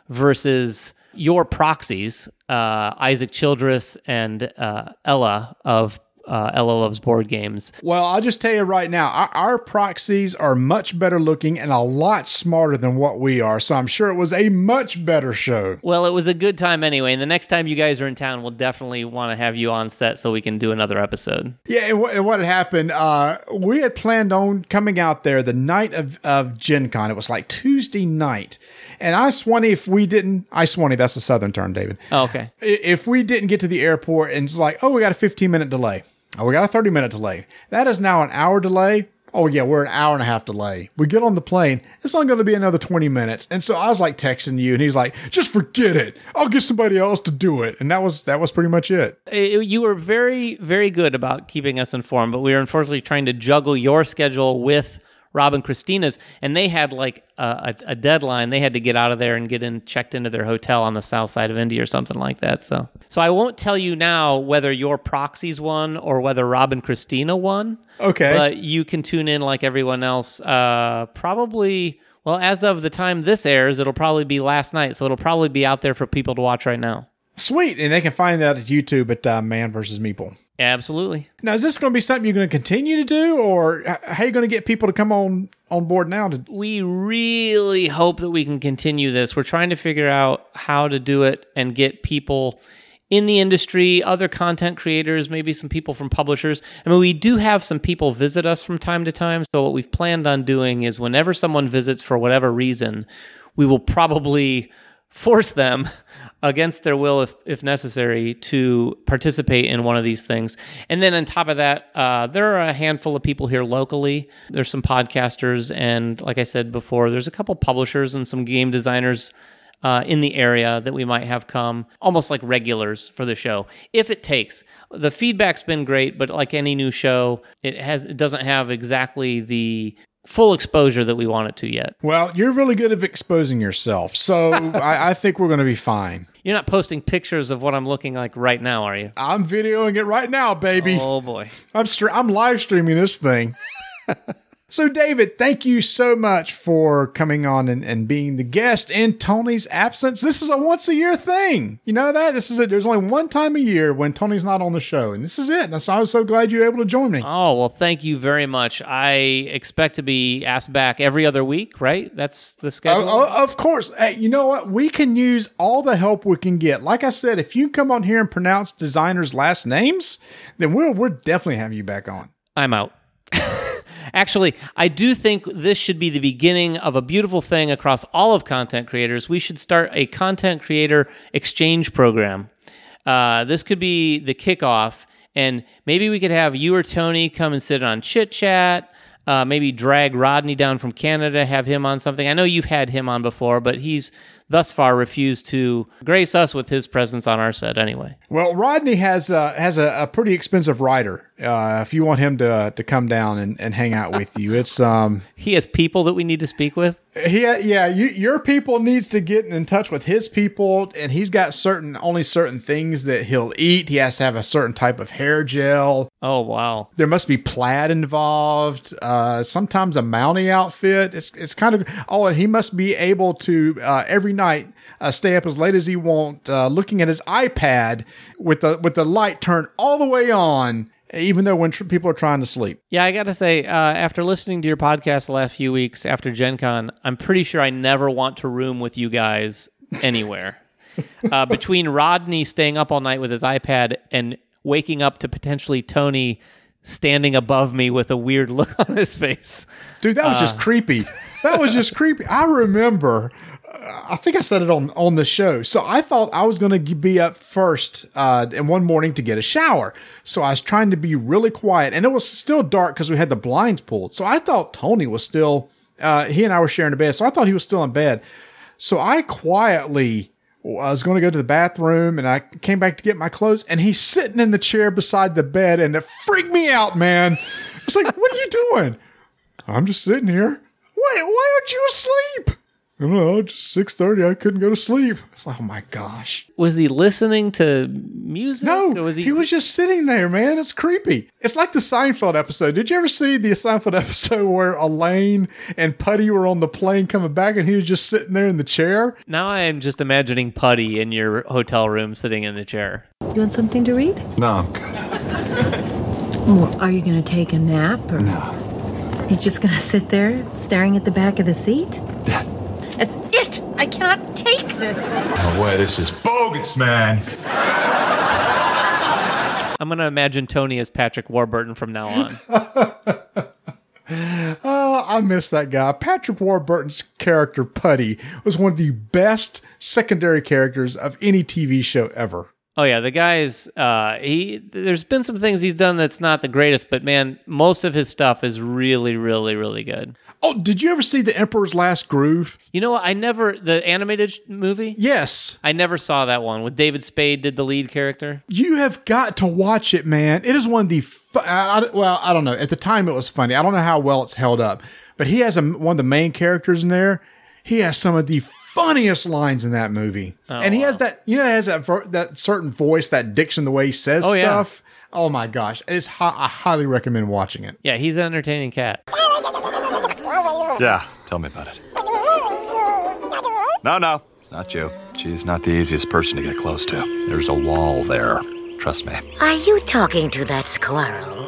versus your proxies, uh, Isaac Childress and uh, Ella of uh, Ella Loves Board Games. Well, I'll just tell you right now, our, our proxies are much better looking and a lot smarter than what we are. So I'm sure it was a much better show. Well, it was a good time anyway. And the next time you guys are in town, we'll definitely want to have you on set so we can do another episode. Yeah, and what, and what had happened, uh, we had planned on coming out there the night of, of Gen Con. It was like Tuesday night. And I Swanee, if we didn't, I Swanee, that's a southern term, David. Oh, okay. If we didn't get to the airport and it's like, oh, we got a 15 minute delay. Oh, we got a 30 minute delay. That is now an hour delay. oh yeah, we're an hour and a half delay. We get on the plane, it's only going to be another 20 minutes. And so I was like texting you and he's like, just forget it. I'll get somebody else to do it. And that was, that was pretty much it. You were very, very good about keeping us informed, but we were unfortunately trying to juggle your schedule with Rob and Christina's, and they had like a, a, deadline. They had to get out of there and get in checked into their hotel on the south side of India or something like that. So, so I won't tell you now whether your proxies won or whether Rob and Christina won. Okay. but you can tune in like everyone else. Uh, probably. Well, as of the time this airs, it'll probably be last night, so it'll probably be out there for people to watch right now. Sweet. And they can find that at YouTube at uh, Man versus Meeple. Absolutely. Now, is this going to be something you're going to continue to do, or how are you going to get people to come on on board now? To we really hope that we can continue this. We're trying to figure out how to do it and get people in the industry, other content creators, maybe some people from publishers. I mean, we do have some people visit us from time to time. So, what we've planned on doing is whenever someone visits for whatever reason, we will probably force them against their will if, if necessary to participate in one of these things. And then on top of that uh, there are a handful of people here locally. There's some podcasters and like i said before there's a couple publishers and some game designers uh, in the area that we might have come almost like regulars for the show if it takes. The feedback's been great but like any new show it has it doesn't have exactly the full exposure that we want it to yet well, you're really good at exposing yourself, so *laughs* I, I think we're going to be fine. You're not posting pictures of what I'm looking like right now, are you? I'm videoing it right now, baby. Oh boy. I'm stre- I'm live streaming this thing. *laughs* so, David, thank you so much for coming on and, and being the guest in Tony's absence. This is a once a year thing. You know that? This is it. There's only one time a year when Tony's not on the show, and this is it. And so I was so glad you were able to join me. Oh, well, thank you very much. I expect to be asked back every other week, right? That's the oh, schedule. Oh, oh, of course. Hey, you know what? We can use all the help we can get. Like I said, if you come on here and pronounce designers' last names, then we'll we'll definitely have you back on. I'm out. *laughs* Actually, I do think this should be the beginning of a beautiful thing across all of content creators. We should start a content creator exchange program. Uh, this could be the kickoff, and maybe we could have you or Tony come and sit on chit chat. Uh, maybe drag Rodney down from Canada, have him on something. I know you've had him on before, but he's thus far refused to grace us with his presence on our set anyway. Well, Rodney has uh, has a, a pretty expensive rider. Uh, if you want him to to come down and, and hang out with you, it's um He has people that we need to speak with. he yeah you, your people needs to get in touch with his people, and he's got certain only certain things that he'll eat. He has to have a certain type of hair gel. Oh, wow. There must be plaid involved. Uh, sometimes a Mountie outfit. It's it's kind of oh, and he must be able to uh, every night uh, stay up as late as he want, uh, looking at his iPad with the with the light turned all the way on, even though when tr- people are trying to sleep. Yeah, I got to say, uh, after listening to your podcast the last few weeks after Gen Con, I'm pretty sure I never want to room with you guys anywhere. *laughs* uh, between Rodney staying up all night with his iPad and waking up to potentially Tony standing above me with a weird *laughs* look on his face. Dude, that was just creepy. That was just creepy. I remember. I think I said it on on the show. So I thought I was going to be up first uh, in one morning to get a shower. So I was trying to be really quiet, and it was still dark because we had the blinds pulled. So I thought Tony was still. Uh, he and I were sharing a bed, so I thought he was still in bed. So I quietly I was going to go to the bathroom and I came back to get my clothes and he's sitting in the chair beside the bed and it freaked me out, man. It's like, what are you doing? I'm just sitting here. Wait, why aren't you asleep? I don't know, just six thirty. I couldn't go to sleep. *laughs* Oh my gosh. Was he listening to music? No, or was he, was just sitting there, man. It's creepy. It's like the Seinfeld episode. Did you ever see the Seinfeld *laughs* episode where Elaine and Puddy were on the plane coming back, and he was just sitting there in the chair? Now I am just imagining Puddy in your hotel room sitting in the chair. You want something to read? No, I'm good. Well, are you going to take a nap or No. You're just going to sit there staring at the back of the seat? *laughs* That's it. I cannot take this. No way, this is bogus, man. I'm going to imagine Tony as Patrick Warburton from now on. *laughs* Oh, I miss that guy. Patrick Warburton's character Puddy was one of the best secondary characters of any TV show ever. Oh yeah, the guy's uh he there's been some things he's done that's not the greatest, but man, most of his stuff is really really really good. Oh, did you ever see The Emperor's Last Groove? You know what? I never the animated movie? Yes. I never saw that one with David Spade did the lead character. You have got to watch it, man. It is one of the fu- I, I- well, I don't know. At the time, it was funny. I don't know how well it's held up, but he has a, one of the main characters in there. He has some of the funniest lines in that movie, oh, and he has that you know he has that ver- that certain voice, that diction, the way he says Oh, yeah. stuff. Oh my gosh, it's hi- I highly recommend watching it. Yeah, he's an entertaining cat. Yeah, tell me about it. No, no, it's not you. She's not the easiest person to get close to. There's a wall there. Trust me. Are you talking to that squirrel?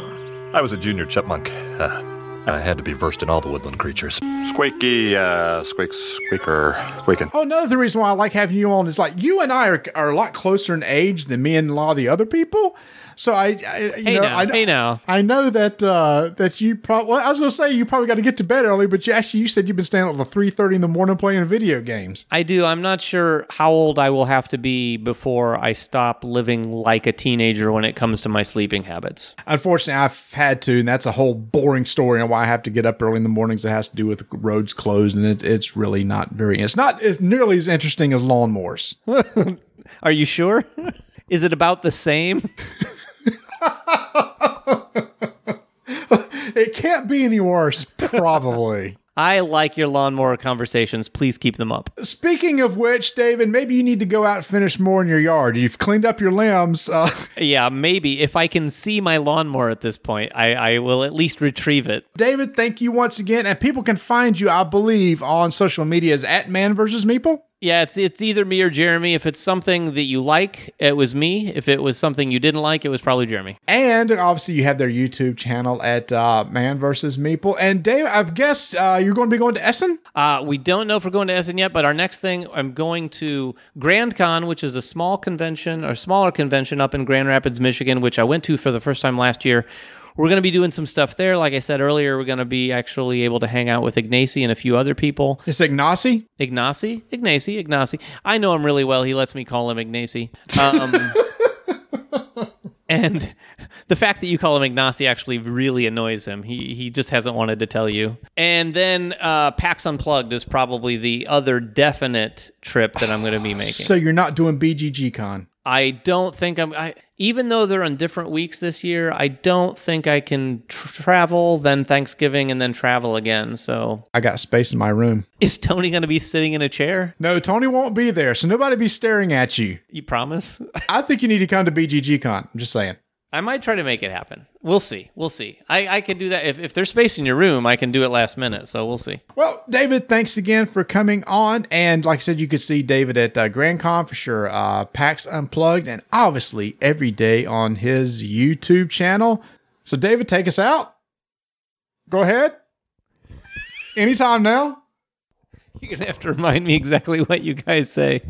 I was a junior chipmunk. Uh, I had to be versed in all the woodland creatures. Squeaky, uh, squeak, squeaker, squeaking. Oh, another reason why I like having you on is like you and I are, are a lot closer in age than me and a lot of the other people. So I, I you Hey know, now, I, hey now. I know that uh, that you probably. Well, I was going to say you probably got to get to bed early, but you actually you said you've been staying up till three thirty in the morning playing video games. I do. I'm not sure how old I will have to be before I stop living like a teenager when it comes to my sleeping habits. Unfortunately, I've had to, and that's a whole boring story on why I have to get up early in the mornings. It has to do with roads closed, and it, it's really not very. It's not as nearly as interesting as lawnmowers. *laughs* Are you sure? *laughs* Is it about the same? *laughs* *laughs* It can't be any worse, probably. I like your lawnmower conversations. Please keep them up. Speaking of which, David, maybe you need to go out and finish more in your yard. You've cleaned up your limbs. Uh, *laughs* Yeah, maybe if I can see my lawnmower at this point, I, I will at least retrieve it. David, thank you once again. And people can find you, I believe, on social media as at Man versus Meeple. Yeah, it's it's either me or Jeremy. If it's something that you like, it was me. If it was something you didn't like, it was probably Jeremy. And obviously, you have their YouTube channel at uh, Man versus Meeple. And Dave, I've guessed uh, you're going to be going to Essen. Uh, we don't know if we're going to Essen yet, but our next thing, I'm going to Grand Con, which is a small convention or smaller convention up in Grand Rapids, Michigan, which I went to for the first time last year. We're going to be doing some stuff there. Like I said earlier, we're going to be actually able to hang out with Ignacy and a few other people. It's Ignacy. Ignacy, Ignacy, Ignacy. I know him really well. He lets me call him Ignacy. Um, *laughs* and the fact that you call him Ignacy actually really annoys him. He he just hasn't wanted to tell you. And then uh, PAX Unplugged is probably the other definite trip that I'm going to be *sighs* making. So you're not doing BGG Con. I don't think I'm. I, even though they're on different weeks this year, I don't think I can tr- travel, then Thanksgiving, and then travel again. So, I got space in my room. is Tony going to be sitting in a chair? No, Tony won't be there, so nobody be staring at you. You promise? I think you need to come to BGG Con. I'm just saying. I might try to make it happen. We'll see. We'll see. I, I could do that. If, if there's space in your room, I can do it last minute. So we'll see. Well, David, thanks again for coming on. And like I said, you could see David at uh, Grand Con for sure, uh, PAX Unplugged, and obviously every day on his YouTube channel. So, David, take us out. Go ahead. Anytime now. *laughs* You're going to have to remind me exactly what you guys say.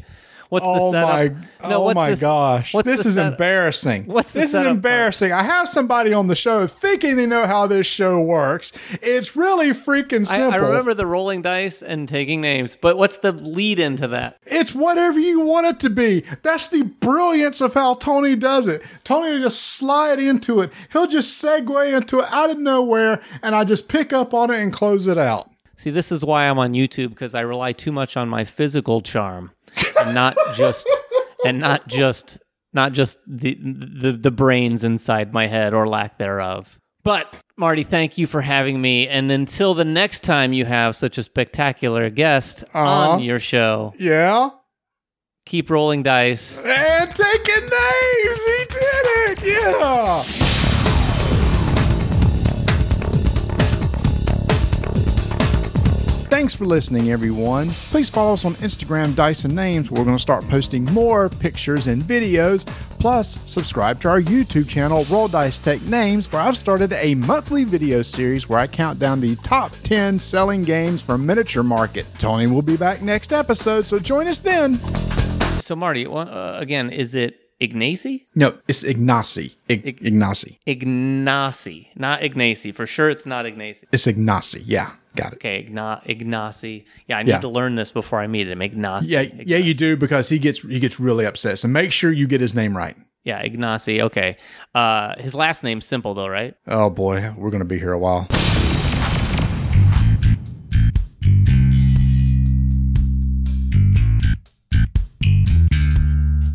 What's oh the my! setup? oh my the gosh! this is setup? embarrassing. What's the this is setup part? embarrassing? I have somebody on the show thinking they know how this show works. It's really freaking I, simple. I remember the rolling dice and taking names, but what's the lead into that? It's whatever you want it to be. That's the brilliance of how Tony does it. Tony will just slide into it. He'll just segue into it out of nowhere, and I just pick up on it and close it out. See, this is why I'm on YouTube because I rely too much on my physical charm and not just and not just not just the, the the brains inside my head or lack thereof. But Marty, thank you for having me. And until the next time you have such a spectacular guest Uh-huh. on your show, Yeah. keep rolling dice. And taking names. He did it. Yeah. Thanks for listening, everyone. Please follow us on Instagram, Dyson Names. where We're going to start posting more pictures and videos. Plus, subscribe to our YouTube channel, Roll Dice Take Names, where I've started a monthly video series where I count down the top 10 selling games from Miniature Market. Tony will be back next episode, so join us then. So Marty, wha- uh, again, is it Ignacy? No, it's Ignacy. Ig- Ignacy. Ignacy, not Ignacy. For sure, it's not Ignacy. It's Ignacy. Yeah. Got it. Okay, Igna- Ignacy. Yeah, I need Yeah. to learn this before I meet him. Ignacy. Yeah, yeah, you do because he gets he gets really upset. So make sure you get his name right. Yeah, Ignacy. Okay. Uh, his last name's simple though, right? Oh boy, we're gonna be here a while.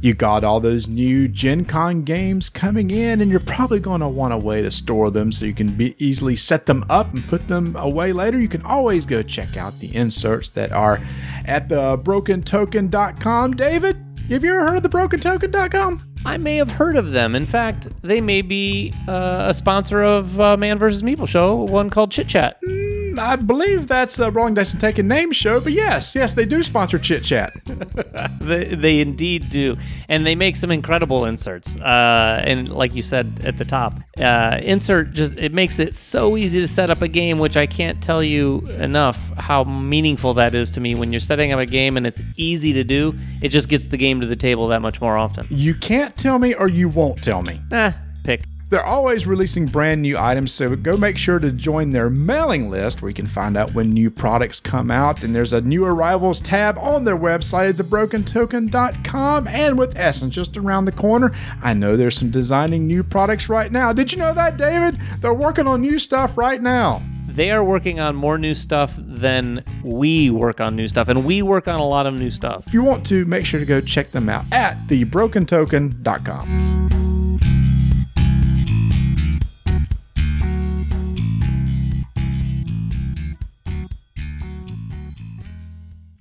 You got all those new Gen Con games coming in, and you're probably going to want a way to store them so you can be easily set them up and put them away later. You can always go check out the inserts that are at the brokentoken.com. David, have you ever heard of the brokentoken.com? I may have heard of them. In fact, they may be uh, a sponsor of uh, Man vs. Meeple show, one called Chit Chat. I believe that's the Rolling Dice and Taking Names show, but yes, yes, they do sponsor Chit Chat. *laughs* They, they indeed do, and they make some incredible inserts. Uh, and like you said at the top, uh, insert just it makes it so easy to set up a game, which I can't tell you enough how meaningful that is to me. When you're setting up a game and it's easy to do, it just gets the game to the table that much more often. You can't tell me or you won't tell me. Eh, pick. They're always releasing brand new items, so go make sure to join their mailing list where you can find out when new products come out. And there's a new arrivals tab on their website at thebrokentoken.com. And with Essence just around the corner, I know there's some designing new products right now. Did you know that, David? They're working on new stuff right now. They are working on more new stuff than we work on new stuff, and we work on a lot of new stuff. If you want to, make sure to go check them out at thebrokentoken.com.